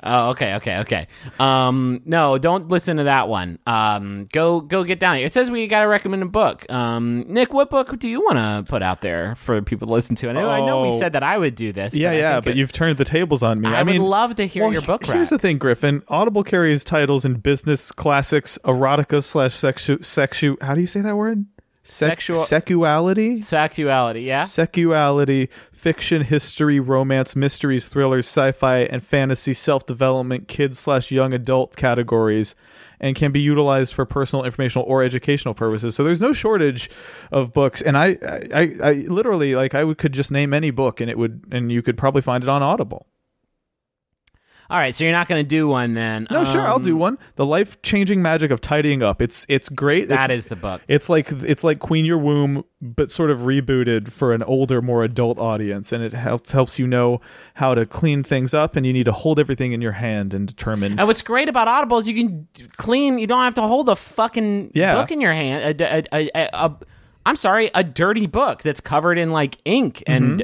Oh, okay, okay, okay. Um, no, don't listen to that one. Um, go go get down here. It says we got to recommend a book. Um, Nick, what book do you want to put out there for people to listen to? I know, I know we Oh. said that I would do this. Yeah, but yeah, but it- you've turned the tables on me. I, I, mean, would love to hear well, your book. Here's the thing, Griffin. Audible carries titles in business classics, erotica slash sexu sexu. How do you say that word? Sex- Sexual- sexuality. Sexuality, yeah. Sexuality, fiction, history, romance, mysteries, thrillers, sci-fi, and fantasy, self-development, kids slash young adult categories, and can be utilized for personal, informational, or educational purposes. So there's no shortage of books, and I, I, I literally like I would, could just name any book, and it would, and you could probably find it on Audible. All right, so you're not going to do one then? No, sure, I'll Um, do one. The life-changing magic of tidying up. It's it's great. That it's, is the book. It's like it's like Queen Your Womb, but sort of rebooted for an older, more adult audience, and it helps helps you know how to clean things up, and you need to hold everything in your hand and determine. And what's great about Audible is you can clean. You don't have to hold a fucking Yeah. book in your hand. A, a, a, a, a, I'm sorry, a dirty book that's covered in like ink and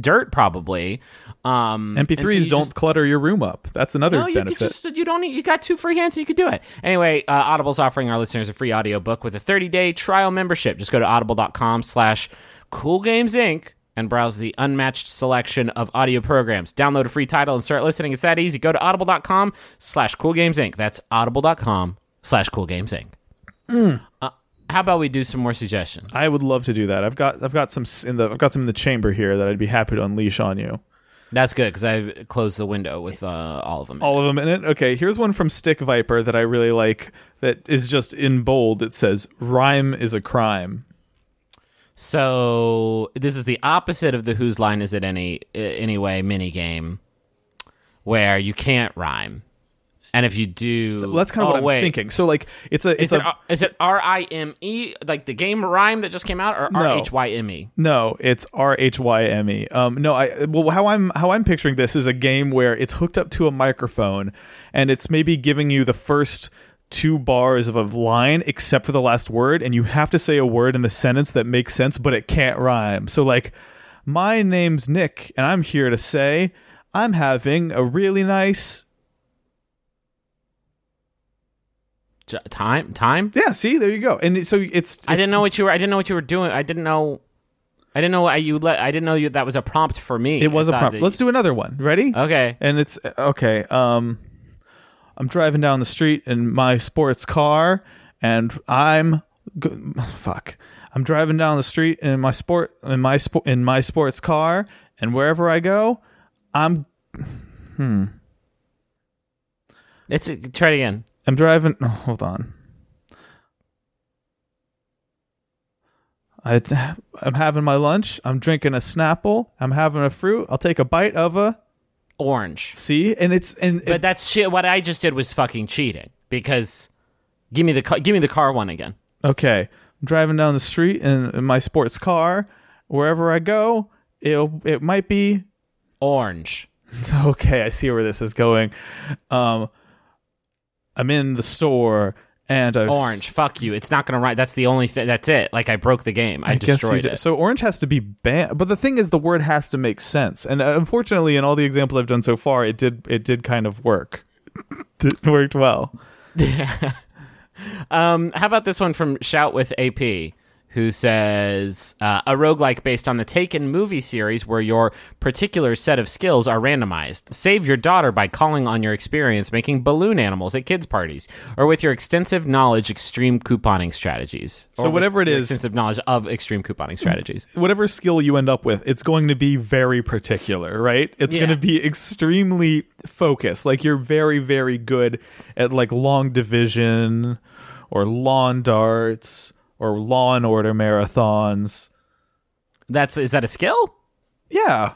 dirt, probably. Um, MP3s you don't just- clutter your room up. That's another no, you benefit. could just you don't need, you got two free hands, so you could do it. Anyway, uh, Audible's offering our listeners a free audiobook with a 30 day trial membership. Just go to audible.com/slash Cool Games Inc. and browse the unmatched selection of audio programs. Download a free title and start listening. It's that easy. Go to audible.com/slash Cool Games Inc. That's audible.com/slash Cool Games Inc. Hmm. Uh, how about we do some more suggestions? I would love to do that. I've got I've got some in the I've got some in the chamber here that I'd be happy to unleash on you. That's good because I've closed the window with uh, all of them. All of them in it. Okay, here's one from Stick Viper that I really like. That is just in bold. It says "Rhyme is a crime." So this is the opposite of the whose line is it any anyway mini game, where you can't rhyme, and if you do, That's kind of oh, what I'm wait. thinking. So like, it's a it's Is it, a is it R I M E like the game RiME that just came out, or. R H Y M E? No, it's R H Y M E. Um, no, I well, how I'm how I'm picturing this is a game where it's hooked up to a microphone, and it's maybe giving you the first two bars of a line, except for the last word, and you have to say a word in the sentence that makes sense, but it can't rhyme. So like, my name's Nick, and I'm here to say I'm having a really nice. Time time. Yeah, see, there you go. And so it's, I didn't know what you were. I didn't know what you were doing. I didn't know. I didn't know I, you let. I didn't know you, that was a prompt for me. It was I a prompt. Let's do another one. Ready? Okay. and it's okay um i'm driving down the street in my sports car and i'm fuck i'm driving down the street in my sport in my sport in my sports car and wherever i go i'm hmm It's try it again. I'm driving oh, hold on I, I'm having my lunch. I'm drinking a Snapple. I'm having a fruit. I'll take a bite of a Orange. see, and it's and But that's shit. What I just did was fucking cheating because give me the ca- give me the car one again. okay, I'm driving down the street in, in my sports car. Wherever I go, it it might be Orange. okay. I see where this is going. Um, I'm in the store and I've Orange. Fuck you. It's not gonna write. That's the only thing. That's it. Like I broke the game. I, guess destroyed it. So orange has to be banned, but the thing is, the word has to make sense. And uh, unfortunately, in all the examples I've done so far, it did it did kind of work. it worked well. Yeah. Um, how about this one from Shout with AP, who says uh, a roguelike based on the Taken movie series where your particular set of skills are randomized. Save your daughter by calling on your experience making balloon animals at kids' parties, or with your extensive knowledge extreme couponing strategies. So whatever it is- extensive knowledge of extreme couponing strategies. whatever skill you end up with, it's going to be very particular, right? It's Yeah. going to be extremely focused. Like you're very, very good at like long division or lawn darts or law and order marathons. That's is that a skill? Yeah,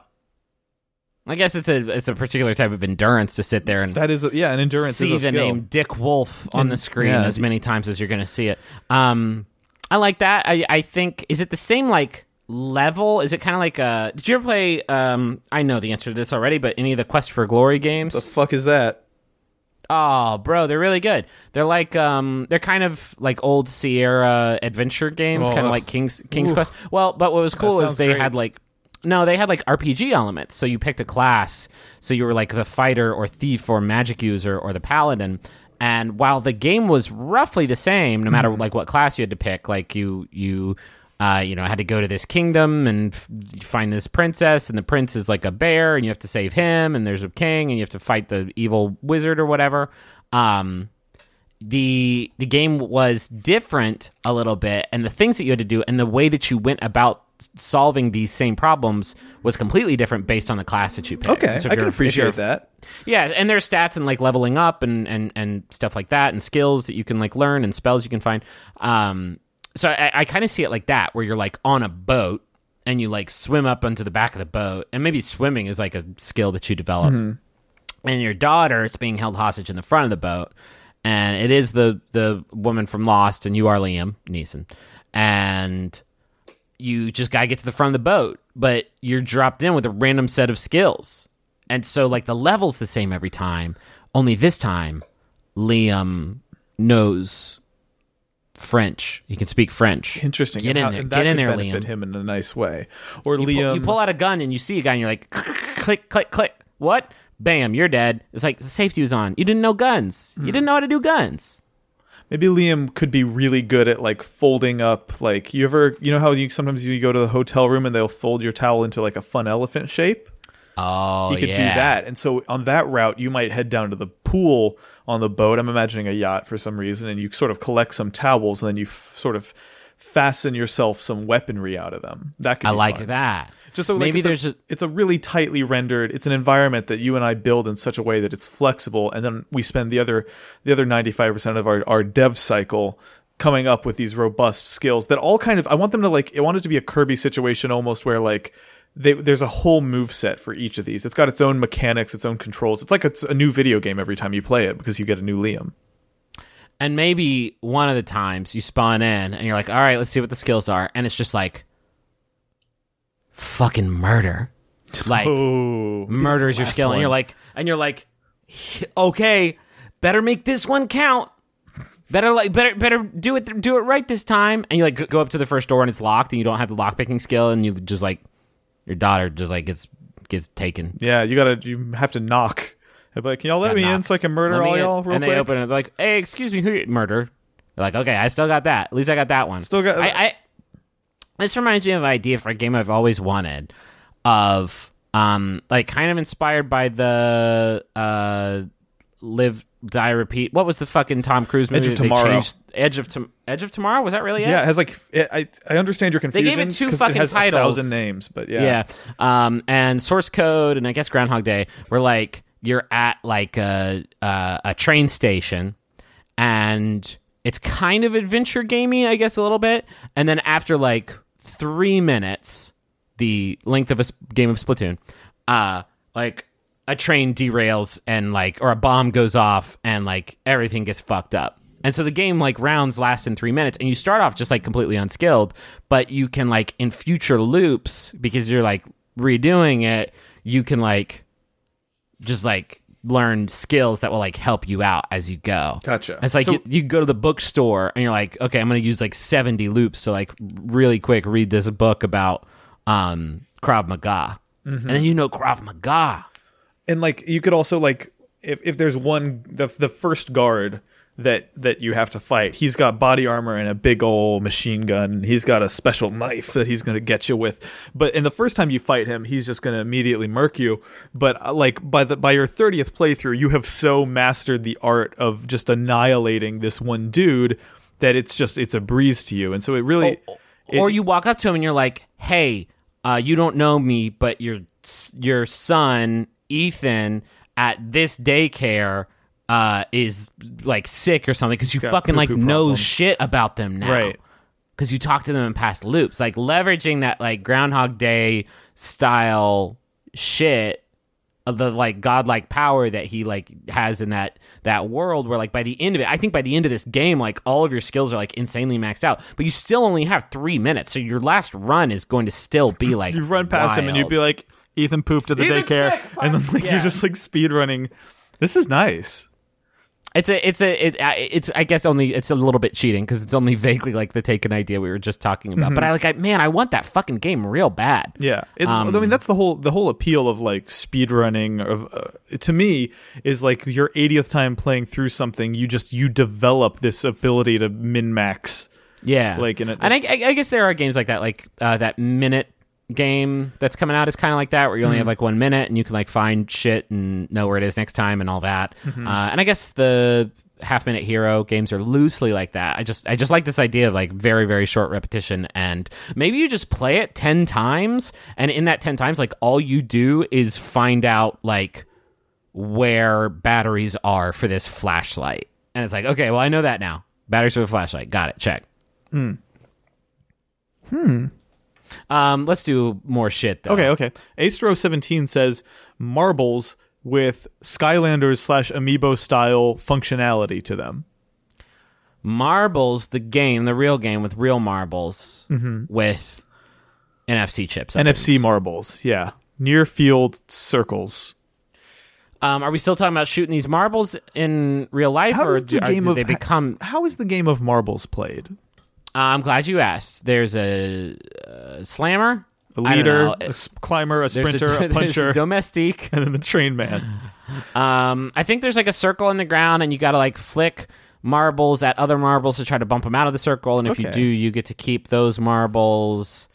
I guess it's a it's a particular type of endurance to sit there and that is a, yeah, an endurance see is a the name Dick Wolf on And- the screen yeah. as many times as you're going to see it. Um, I like that. I I think is it the same like level? Is it kind of like uh? Did you ever play? Um, I know the answer to this already, but any of the Quest for Glory games? What the fuck is that? Oh, bro, they're really good. They're like um they're kind of like old Sierra adventure games, Oh, kind of like King's King's Quest. Well, but what was cool is they great. had like no, they had like RPG elements. So you picked a class. So you were like the fighter or thief or magic user or the paladin. And while the game was roughly the same, no matter Mm-hmm. like what class you had to pick, like you you uh, you know I had to go to this kingdom and f- find this princess, and the prince is like a bear, and you have to save him, and there's a king, and you have to fight the evil wizard or whatever. Um, the the game was different a little bit and the things that you had to do and the way that you went about solving these same problems was completely different based on the class that you picked. Okay, So I can appreciate that. Yeah, and there's stats and like leveling up and and and stuff like that and skills that you can like learn and spells you can find. Um so I, I kind of see it like that where you're like on a boat and you like swim up onto the back of the boat and maybe swimming is like a skill that you develop. Mm-hmm. And your daughter is being held hostage in the front of the boat and it is the the woman from lost and you are liam neeson and you just gotta get to the front of the boat but you're dropped in with a random set of skills. And so like the level's the same every time only this time liam knows french he can speak french Interesting. Get And in how- there. Get in there, Liam. him in a nice way. Or you pull, Liam. you pull out a gun and you see a guy and you're like click click click what bam you're dead it's like the safety was on you didn't know guns Hmm. you didn't know how to do guns Maybe Liam could be really good at like folding up. Like you ever, you know how you sometimes you go to the hotel room and they'll fold your towel into like a fun elephant shape. Oh He could yeah. do that, and so on that route, you might head down to the pool on the boat. I'm imagining a yacht for some reason, and you sort of collect some towels, and then you f- sort of fasten yourself some weaponry out of them. That could i be like fun. that Just so like, maybe it's there's a, a, it's a really tightly rendered. It's an environment that you and I build in such a way that it's flexible, and then we spend the other the other ninety five percent of our our dev cycle coming up with these robust skills that all kind of. I want them to like. I want it to be a Kirby situation almost where like. They, there's a whole move set for each of these. It's got its own mechanics, its own controls. It's like it's a new video game every time you play it because you get a new Liam. and maybe one of the times you spawn in and you're like all right let's see what the skills are and it's just like fucking murder like Oh, murder is your skill and you're like and you're like okay better make this one count better like better better do it do it right this time and you like go up to the first door and it's locked and you don't have the lock picking skill and you just like your daughter just like gets gets taken yeah, you gotta you have to knock. I'd like, can y'all let me in knock. so I can murder Let me all in. y'all real and quick? they open it they're like hey excuse me who you murder they're like okay i still got that at least i got that one Still got- I, I this reminds me of an idea for a game i've always wanted of um like kind of inspired by the uh live die repeat what was the fucking tom cruise movie Edge of Tomorrow. edge of Tom- edge of tomorrow was that really it Yeah, it has like it, I I understand your confusion. They gave it two fucking it has titles. a thousand names, but yeah, Yeah. Um, and source code and I guess Groundhog Day were like you're at like a a, a train station and it's kind of adventure gamey, I guess a little bit. And then after like three minutes, the length of a game of Splatoon, uh, like a train derails and like or a bomb goes off and like everything gets fucked up. And so the game like rounds last in three minutes, and you start off just like completely unskilled, but you can like in future loops because you're like redoing it, you can like just like learn skills that will like help you out as you go. Gotcha. It's like So- you, you go to the bookstore and you're like, okay, I'm going to use like 70 loops to like really quick read this book about um Krav Maga. Mm-hmm. And then you know Krav Maga. And like you could also like if if there's one the the first guard that that you have to fight, he's got body armor and a big old machine gun. He's got a special knife that he's gonna get you with. But in the first time you fight him, he's just gonna immediately murk you. But uh, like by the by your thirtieth playthrough, you have so mastered the art of just annihilating this one dude that it's just it's a breeze to you. And so it really. it- or you walk up to him and you're like, "Hey, uh, you don't know me, but your your son Ethan at this daycare uh, is like sick or something because you got fucking like know shit about them now, Right. Because you talk to them in past loops, like leveraging that like Groundhog Day style shit of the like godlike power that he like has in that that world where like by the end of it i think by the end of this game like all of your skills are like insanely maxed out. But you still only have three minutes so your last run is going to still be like you run past him and you'd be like, Ethan pooped at the Ethan's daycare, sick! and then like Yeah. you're just like speed running. This is nice. It's a, it's a, it, it's. I guess only it's a little bit cheating because it's only vaguely like the taken idea we were just talking about. But I like, I, man, I want that fucking game real bad. Yeah, it's, I Um, mean that's the whole the whole appeal of like speedrunning of uh, to me is like your 80th time playing through something you just you develop this ability to min max. Yeah, Like, in a- and I, I, I guess there are games like that, like uh, that Minit game that's coming out is kind of like that, where you only Mm-hmm. have like one minute and you can like find shit and know where it is next time and all that. Mm-hmm. Uh, and I guess the half minute hero games are loosely like that. I just I just like this idea of like very very short repetition and maybe you just play it ten times and in that ten times like all you do is find out like where batteries are for this flashlight. And it's like, okay, well, I know that now. Batteries for the flashlight. Got it. Check. Hmm. Hmm. Um, let's do more shit though. Okay, okay. Astro17 says marbles with Skylanders slash Amiibo style functionality to them. Marbles, the game, the real game with real marbles Mm-hmm. with NFC chips. I NFC think. marbles, yeah. Near field circles. Um, are we still talking about shooting these marbles in real life, How or the do, are- game do of they become? How is the game of marbles played? Uh, I'm glad you asked. There's a, uh slammer, A leader, a s- climber, a There's sprinter, a, there's puncher, a domestique. and then the train man. Um, I think there's like a circle in the ground, and you got to like flick marbles at other marbles to try to bump them out of the circle. And if you do, you get to keep those marbles.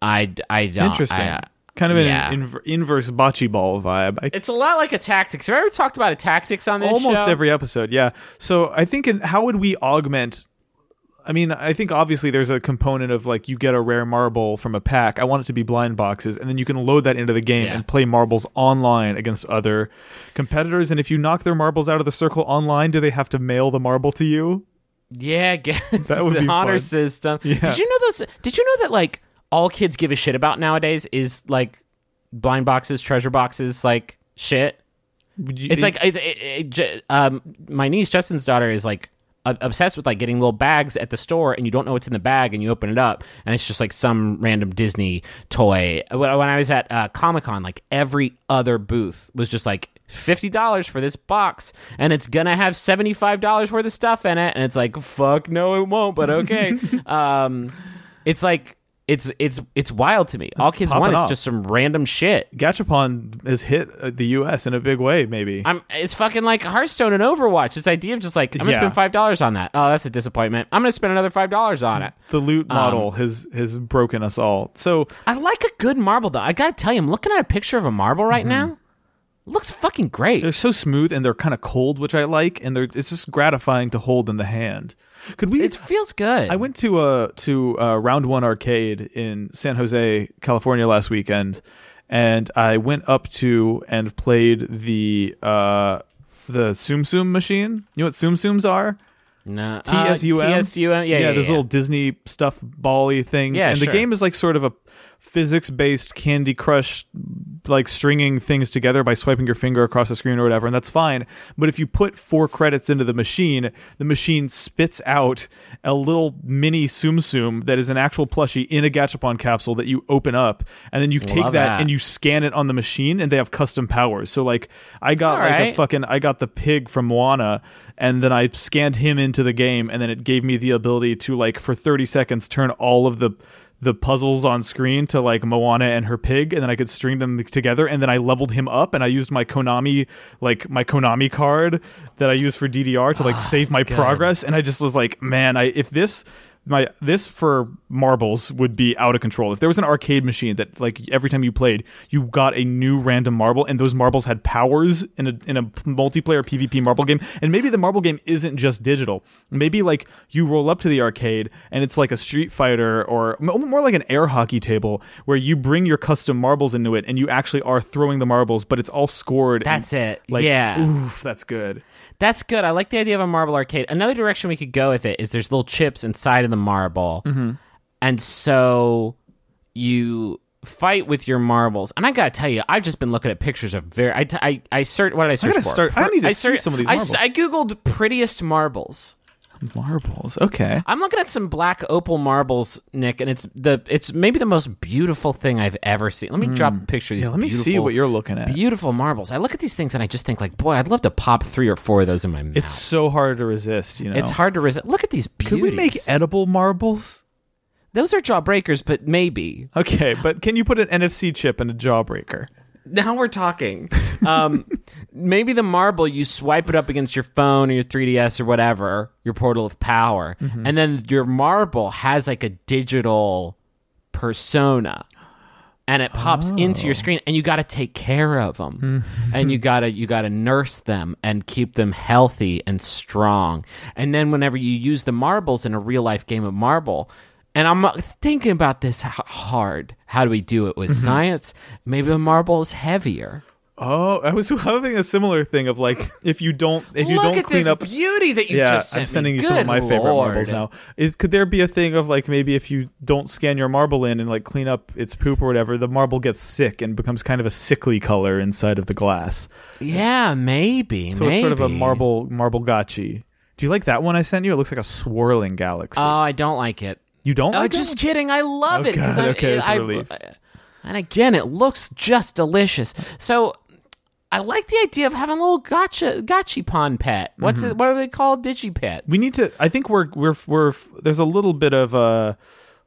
I, I don't. Interesting. I- kind of an yeah. inverse bocce ball vibe. I it's a lot like a tactics. Have I ever talked about a tactics on this show? almost show? every episode yeah so i think in, how would we augment i mean i think obviously there's a component of like you get a rare marble from a pack i want it to be blind boxes and then you can load that into the game Yeah. and play marbles online against other competitors and if you knock their marbles out of the circle online do they have to mail the marble to you Yeah, I guess That would an be honor fun. system. Yeah. Did you know those? Did you know that like all kids give a shit about nowadays is like blind boxes, treasure boxes, like shit. You- It's like it, it, it, um, my niece Justin's daughter is like obsessed with like getting little bags at the store, and you don't know what's in the bag, and you open it up, and it's just like some random Disney toy. When, I was at uh, Comic Con, like every other booth was just like. Fifty dollars for this box, and it's gonna have seventy five dollars worth of stuff in it, and it's like, fuck, no, it won't, but okay. um, it's like it's it's it's wild to me. All kids want is off. just some random shit. gachapon has hit the us in a big way maybe I'm it's fucking like Hearthstone and Overwatch. This idea of just like I'm gonna Yeah. spend five dollars on that. Oh, that's a disappointment. I'm gonna spend another five dollars on it. the loot Um, model has has broken us all so I like a good marble though. I gotta tell you, I'm looking at a picture of a marble right now. Looks fucking great. they're so smooth and they're kind of cold which i like and they're it's just gratifying to hold in the hand could we It feels good. I went to uh to uh, Round One Arcade in San Jose, California last weekend, and I went up to and played the uh the Tsum Tsum machine. You know what Tsum Tsums are? no, uh, TSUM. TSUM. Yeah, yeah, those yeah. little Disney stuff bally things. Yeah, and the game is like sort of a physics based Candy Crush like stringing things together by swiping your finger across the screen or whatever, and that's fine. But if you put four credits into the machine, the machine spits out a little mini Tsum Tsum that is an actual plushie in a Gachapon capsule that you open up, and then you take that, that. and you scan it on the machine, and they have custom powers. So like, I got All like a fucking I got the pig from Moana, and then I scanned him into the game, and then it gave me the ability to like for thirty seconds turn all of the the puzzles on screen to like Moana and her pig, and then I could string them together, and then I leveled him up, and I used my Konami like my Konami card that I use for DDR to like ah, save my good. progress, and I just was like, man, I if this my this for marbles would be out of control. If there was an arcade machine that like every time you played, you got a new random marble, and those marbles had powers in a in a multiplayer PvP marble game, and maybe the marble game isn't just digital. Maybe like you roll up to the arcade and it's like a Street Fighter or more like an air hockey table where you bring your custom marbles into it, and you actually are throwing the marbles, but it's all scored. and, That's it. Like, yeah. oof, that's good. That's good. I like the idea of a marble arcade. Another direction we could go with it is there's little chips inside of the marble, Mm-hmm. and so you fight with your marbles. And I gotta tell you, I've just been looking at pictures of very. I I, I search. What did I search gotta for? start- I need to see search- some of these I. I googled prettiest marbles. Marbles. Okay. I'm looking at some black opal marbles, Nick, and it's the it's maybe the most beautiful thing I've ever seen. Let me hmm. drop a picture of these. Yeah, let me see what you're looking at. Beautiful marbles. I look at these things and I just think like, boy, I'd love to pop three or four of those in my mouth. It's so hard to resist, you know. It's hard to resist. Look at these beauties. Could we make edible marbles? Those are jawbreakers, but maybe. Okay, but can you put an NFC chip in a jawbreaker? Now we're talking. Um, maybe the marble you swipe it up against your phone or your 3DS or whatever, your portal of power, Mm-hmm. and then your marble has like a digital persona. And it pops into Oh. your screen, and you got to take care of them, Mm-hmm. and you gotta you gotta nurse them and keep them healthy and strong. And then whenever you use the marbles in a real life game of marble, and I'm uh, thinking about this hard. How do we do it with Mm-hmm. science? Maybe the marble is heavier. Oh, I was having a similar thing of like if you don't if you don't clean up beauty that you yeah, just I'm sending me. you some of Good my favorite marbles now. Is could there be a thing of like maybe if you don't scan your marble in and like clean up its poop or whatever, the marble gets sick and becomes kind of a sickly color inside of the glass. Yeah, maybe. So maybe. it's sort of a marble marble gotchi. Do you like that one I sent you? It looks like a swirling galaxy. Oh, I don't like it. You don't? Oh, like just kidding. I love Oh, it. 'cause God, I- okay, a I- relief. and again, it looks just delicious. So I like the idea of having a little gotcha gotchi pond pet. What's it? What are they called? Digi pets. Mm-hmm. We need to. I think we're we're we're. There's a little bit of a, a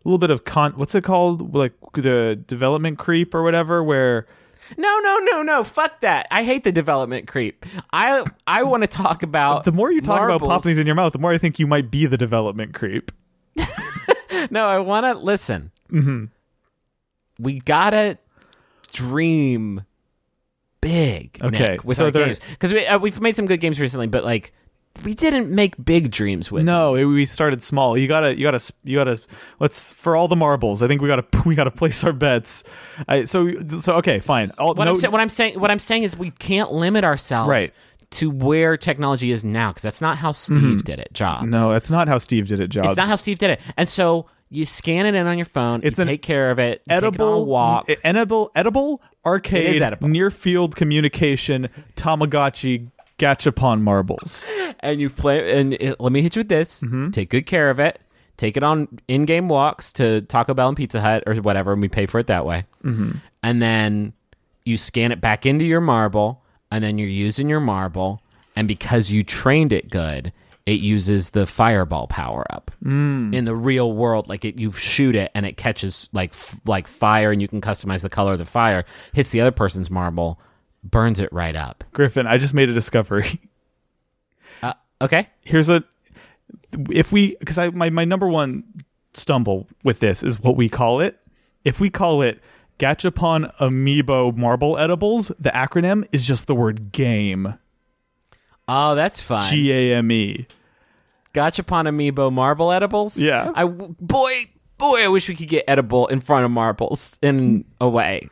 little bit of con. What's it called? Like the development creep or whatever. Where No, no, no, no. Fuck that. I hate the development creep. I I want to talk about the more you talk about marbles. popping these in your mouth, the more I think you might be the development creep. No, I want to listen. Mm-hmm. We gotta dream big. Okay, Nick, with so our there- games because we uh, we've made some good games recently, but like we didn't make big dreams with. No, it, we started small. You gotta, you gotta, you gotta. Let's for all the marbles. I think we gotta, we gotta place our bets. I, so, so okay, fine. All, What, no, I'm sa- what I'm saying, what I'm saying is, we can't limit ourselves Right. To where technology is now because that's not how Steve did it. Jobs. Mm-hmm. no, that's not how Steve did it. Jobs. it's not how Steve did it. And so you scan it in on your phone. It's you an take care of it. Take it edible, walk. edible, edible arcade, edible. near field communication, Tamagotchi, gachapon marbles. and you play and it, let me hit you with this Mm-hmm. take good care of it take it on in-game walks to taco bell and pizza hut or whatever and we pay for it that way Mm-hmm. and then you scan it back into your marble and then you're using your marble and because you trained it good it uses the fireball power up Mm. in the real world like it you shoot it and it catches like f- like fire and you can customize the color of the fire hits the other person's marble burns it right up Griffin, I just made a discovery. okay Here's a if we because I my my number one stumble with this is what we call it. If we call it Gachapon Amiibo Marble Edibles, the acronym is just the word game. oh that's fun G A M E. Gachapon Amiibo marble edibles. Yeah. I boy boy, I wish we could get edible in front of marbles in a way.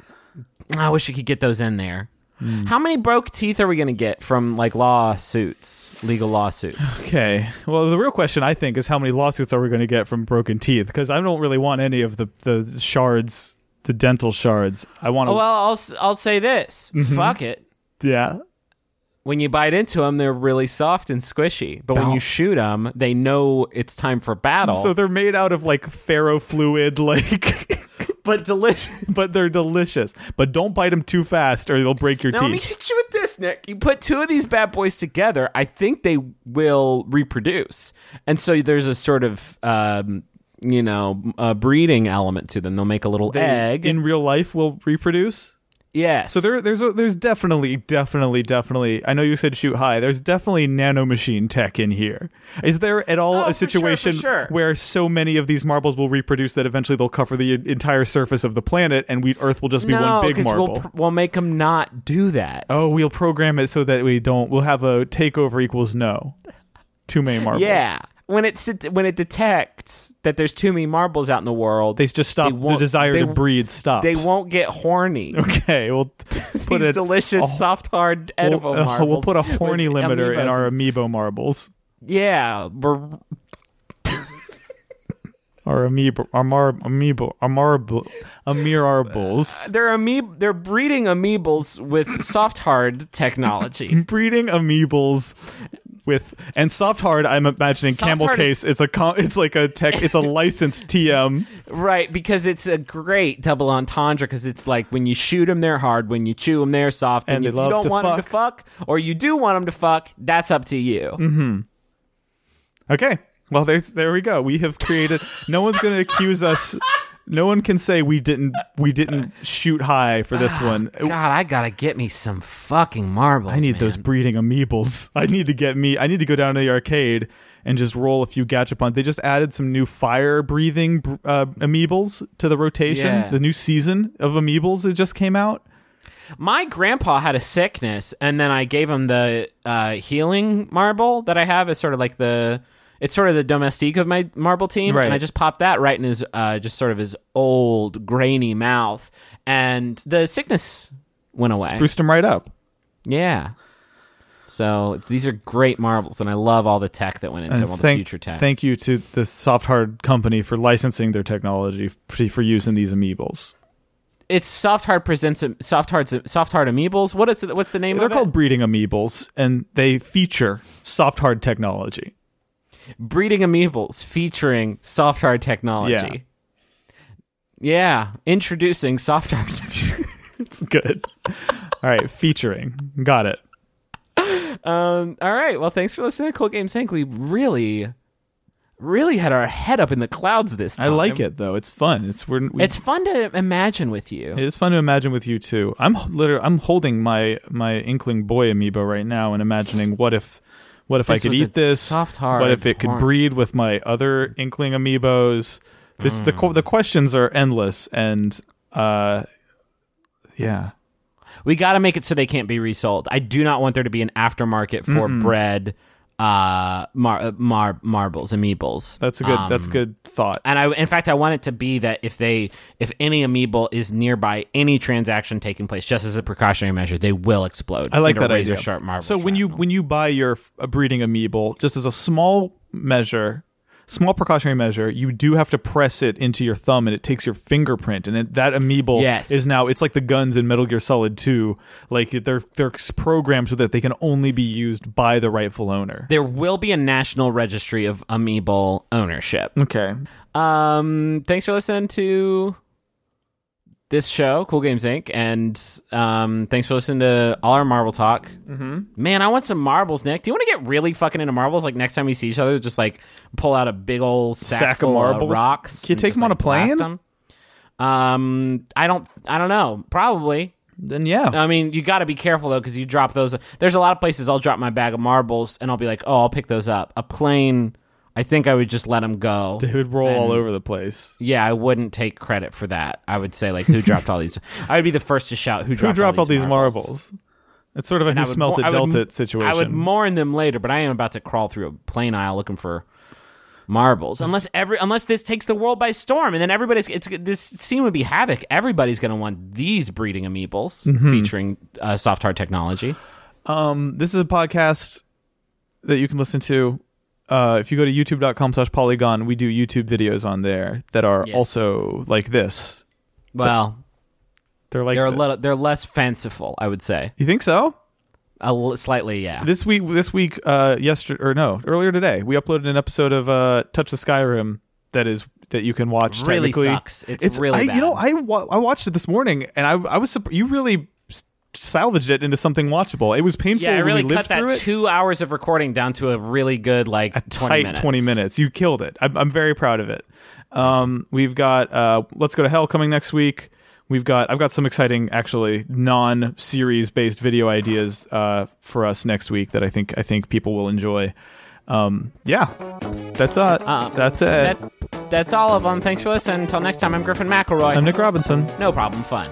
I wish we could get those in there. Hmm. How many broke teeth are we going to get from like lawsuits, legal lawsuits? Okay. Well, the real question I think is how many lawsuits are we going to get from broken teeth? Because I don't really want any of the the shards, the dental shards. I want to. well, I'll I'll say this. Mm-hmm. Fuck it. yeah. When you bite into them, they're really soft and squishy. But when you shoot them, they know it's time for battle. So they're made out of like ferrofluid, like. but delicious. but they're delicious. But don't bite them too fast, or they'll break your Now let me teeth. hit you with this, Nick. You put two of these bad boys together, I think they will reproduce, and so there's a sort of um, you know a breeding element to them. They'll make a little They, egg. in real life will reproduce. yes. So there, there's a, there's definitely, definitely, definitely. I know you said shoot high. There's definitely nanomachine tech in here. Is there at all Oh, a for sure, for situation sure. where so many of these marbles will reproduce that eventually they'll cover the entire surface of the planet, and we Earth will just be no, one big marble? We'll, we'll make them not do that. oh, we'll program it so that we don't. We'll have a takeover equals no. Too many marbles. Yeah. When it when it detects that there's too many marbles out in the world, They just stop They the desire they- to breed. Stops. they won't get horny. Okay, we'll put These it. delicious, soft, hard, edible we'll, uh, marbles. we'll put a horny limiter in our amiibo marbles. Yeah, we're Our amiibo, our mar, amiibo, our marble, amirarbles. they're amoeb- they're breeding amoebals with soft hard technology. Breeding amoebals with and soft hard. I'm imagining Soft camel hard is- case. It's a com- it's like a tech. It's a licensed TM. Right, because it's a great double entendre. Because it's like when you shoot them, they're hard. When you chew them, they're soft. And, And if you don't want them to fuck, or you do want them to fuck, that's up to you. Mm-hmm. Okay. Well, there's there we go. We have created. no one's going to accuse us. No one can say we didn't we didn't shoot high for this one. God, I gotta get me some fucking marbles. I need man. those breeding amoebals. I need to get me. I need to go down to the arcade and just roll a few gachapon. They just added some new fire breathing uh, to the rotation. Yeah. The new season of amoebals that just came out. My grandpa had a sickness, and then I gave him the uh, healing marble that I have. It's sort of like the, it's sort of the domestique of my marble team, Right. and I just popped that right in his, uh, just sort of his old grainy mouth, and the sickness went away. Spruced him right up. Yeah. So these are great marbles, and I love all the tech that went into And them, all thank, the future tech. thank you to the Soft Hard company for licensing their technology for, use in these amoebals. it's soft hard presents soft hard soft hard amoebals. What is it? What's the name? They're called it? breeding amoebals, and they feature Soft Hard technology. Breeding amoebals featuring soft hard technology. Yeah, introducing soft hard. It's good. All right, featuring. Got it. um. All right. Well, thanks for listening to Cool Games Inc. We really, really had our head up in the clouds this time. I like it though. It's fun. It's we're, we, It's fun to imagine with you. it's fun to imagine with you too. I'm literally I'm holding my my inkling boy amiibo right now and imagining what if what if I could eat this? soft, hard what if it could horn. breed with my other inkling amiibos? This, the Mm. qu- the questions are endless and uh yeah. We got to make it so they can't be resold. I do not want there to be an aftermarket for bread, uh, mar- uh, mar- marbles, amoebals. That's a good Um, that's a good thought. And I, in fact, I want it to be that if they, if any amiibo is nearby any transaction taking place, just as a precautionary measure, they will explode. I like that razor idea. Sharp marble so when you when you buy your a breeding amiibo, just as a small measure, small precautionary measure, you do have to press it into your thumb, and it takes your fingerprint, and it, that amiibo Yes. is now it's like the guns in Metal Gear Solid Two, like they're they're programmed so that they can only be used by the rightful owner. there will be a national registry of amiibo ownership. Okay, Um, thanks for listening to this show, Cool Games Inc., and um, thanks for listening to all our Marble talk. Mm-hmm. Man, I want some marbles, Nick. Do you want to get really fucking into marbles? Like next time we see each other, just like pull out a big old sack, Sack of marbles? rocks. Can you take them on a plane? Um, I don't, I don't know. Probably. then yeah, I mean, you got to be careful though, because you drop those. There's a lot of places I'll drop my bag of marbles, and I'll be like, oh, I'll pick those up. A plane. I think I would just let them go. they would roll all over the place. Yeah, I wouldn't take credit for that. I would say like who dropped all these. I would be the first to shout who Who dropped, dropped all these marbles. marbles? It's sort of a And who would smelt it dealt it situation. I would mourn them later, but I am about to crawl through a plane aisle looking for marbles. Unless every unless this takes the world by storm, and then everybody's it's this scene would be havoc. Everybody's going to want these breeding amoebals Mm-hmm. featuring uh, soft hard technology. Um, this is a podcast that you can listen to. Uh, if you go to youtube.com slash polygon, we do YouTube videos on there that are Yes. also like this. Well, They're like they're a the- little they're less fanciful, I would say. You think so? A l- slightly, yeah. This week this week uh yesterday or no, earlier today, we uploaded an episode of uh Touch the Skyrim that is that you can watch Really sucks. It's really I, bad. You know, I wa- I watched it this morning and I I was you really salvaged it into something watchable. It was painful Yeah, I really cut that two hours of recording down to a really good like twenty tight minutes. 20 minutes. You killed it. I'm, I'm very proud of it. Um, we've got uh, Let's Go to Hell coming next week. We've got I've got some exciting actually non-series based video ideas uh, for us next week that I think I think people will enjoy. Um, yeah, that's it. Uh, that's it. That, that's all of them. Thanks for listening. Until next time, I'm Griffin McElroy. I'm Nick Robinson. no problem. Fun.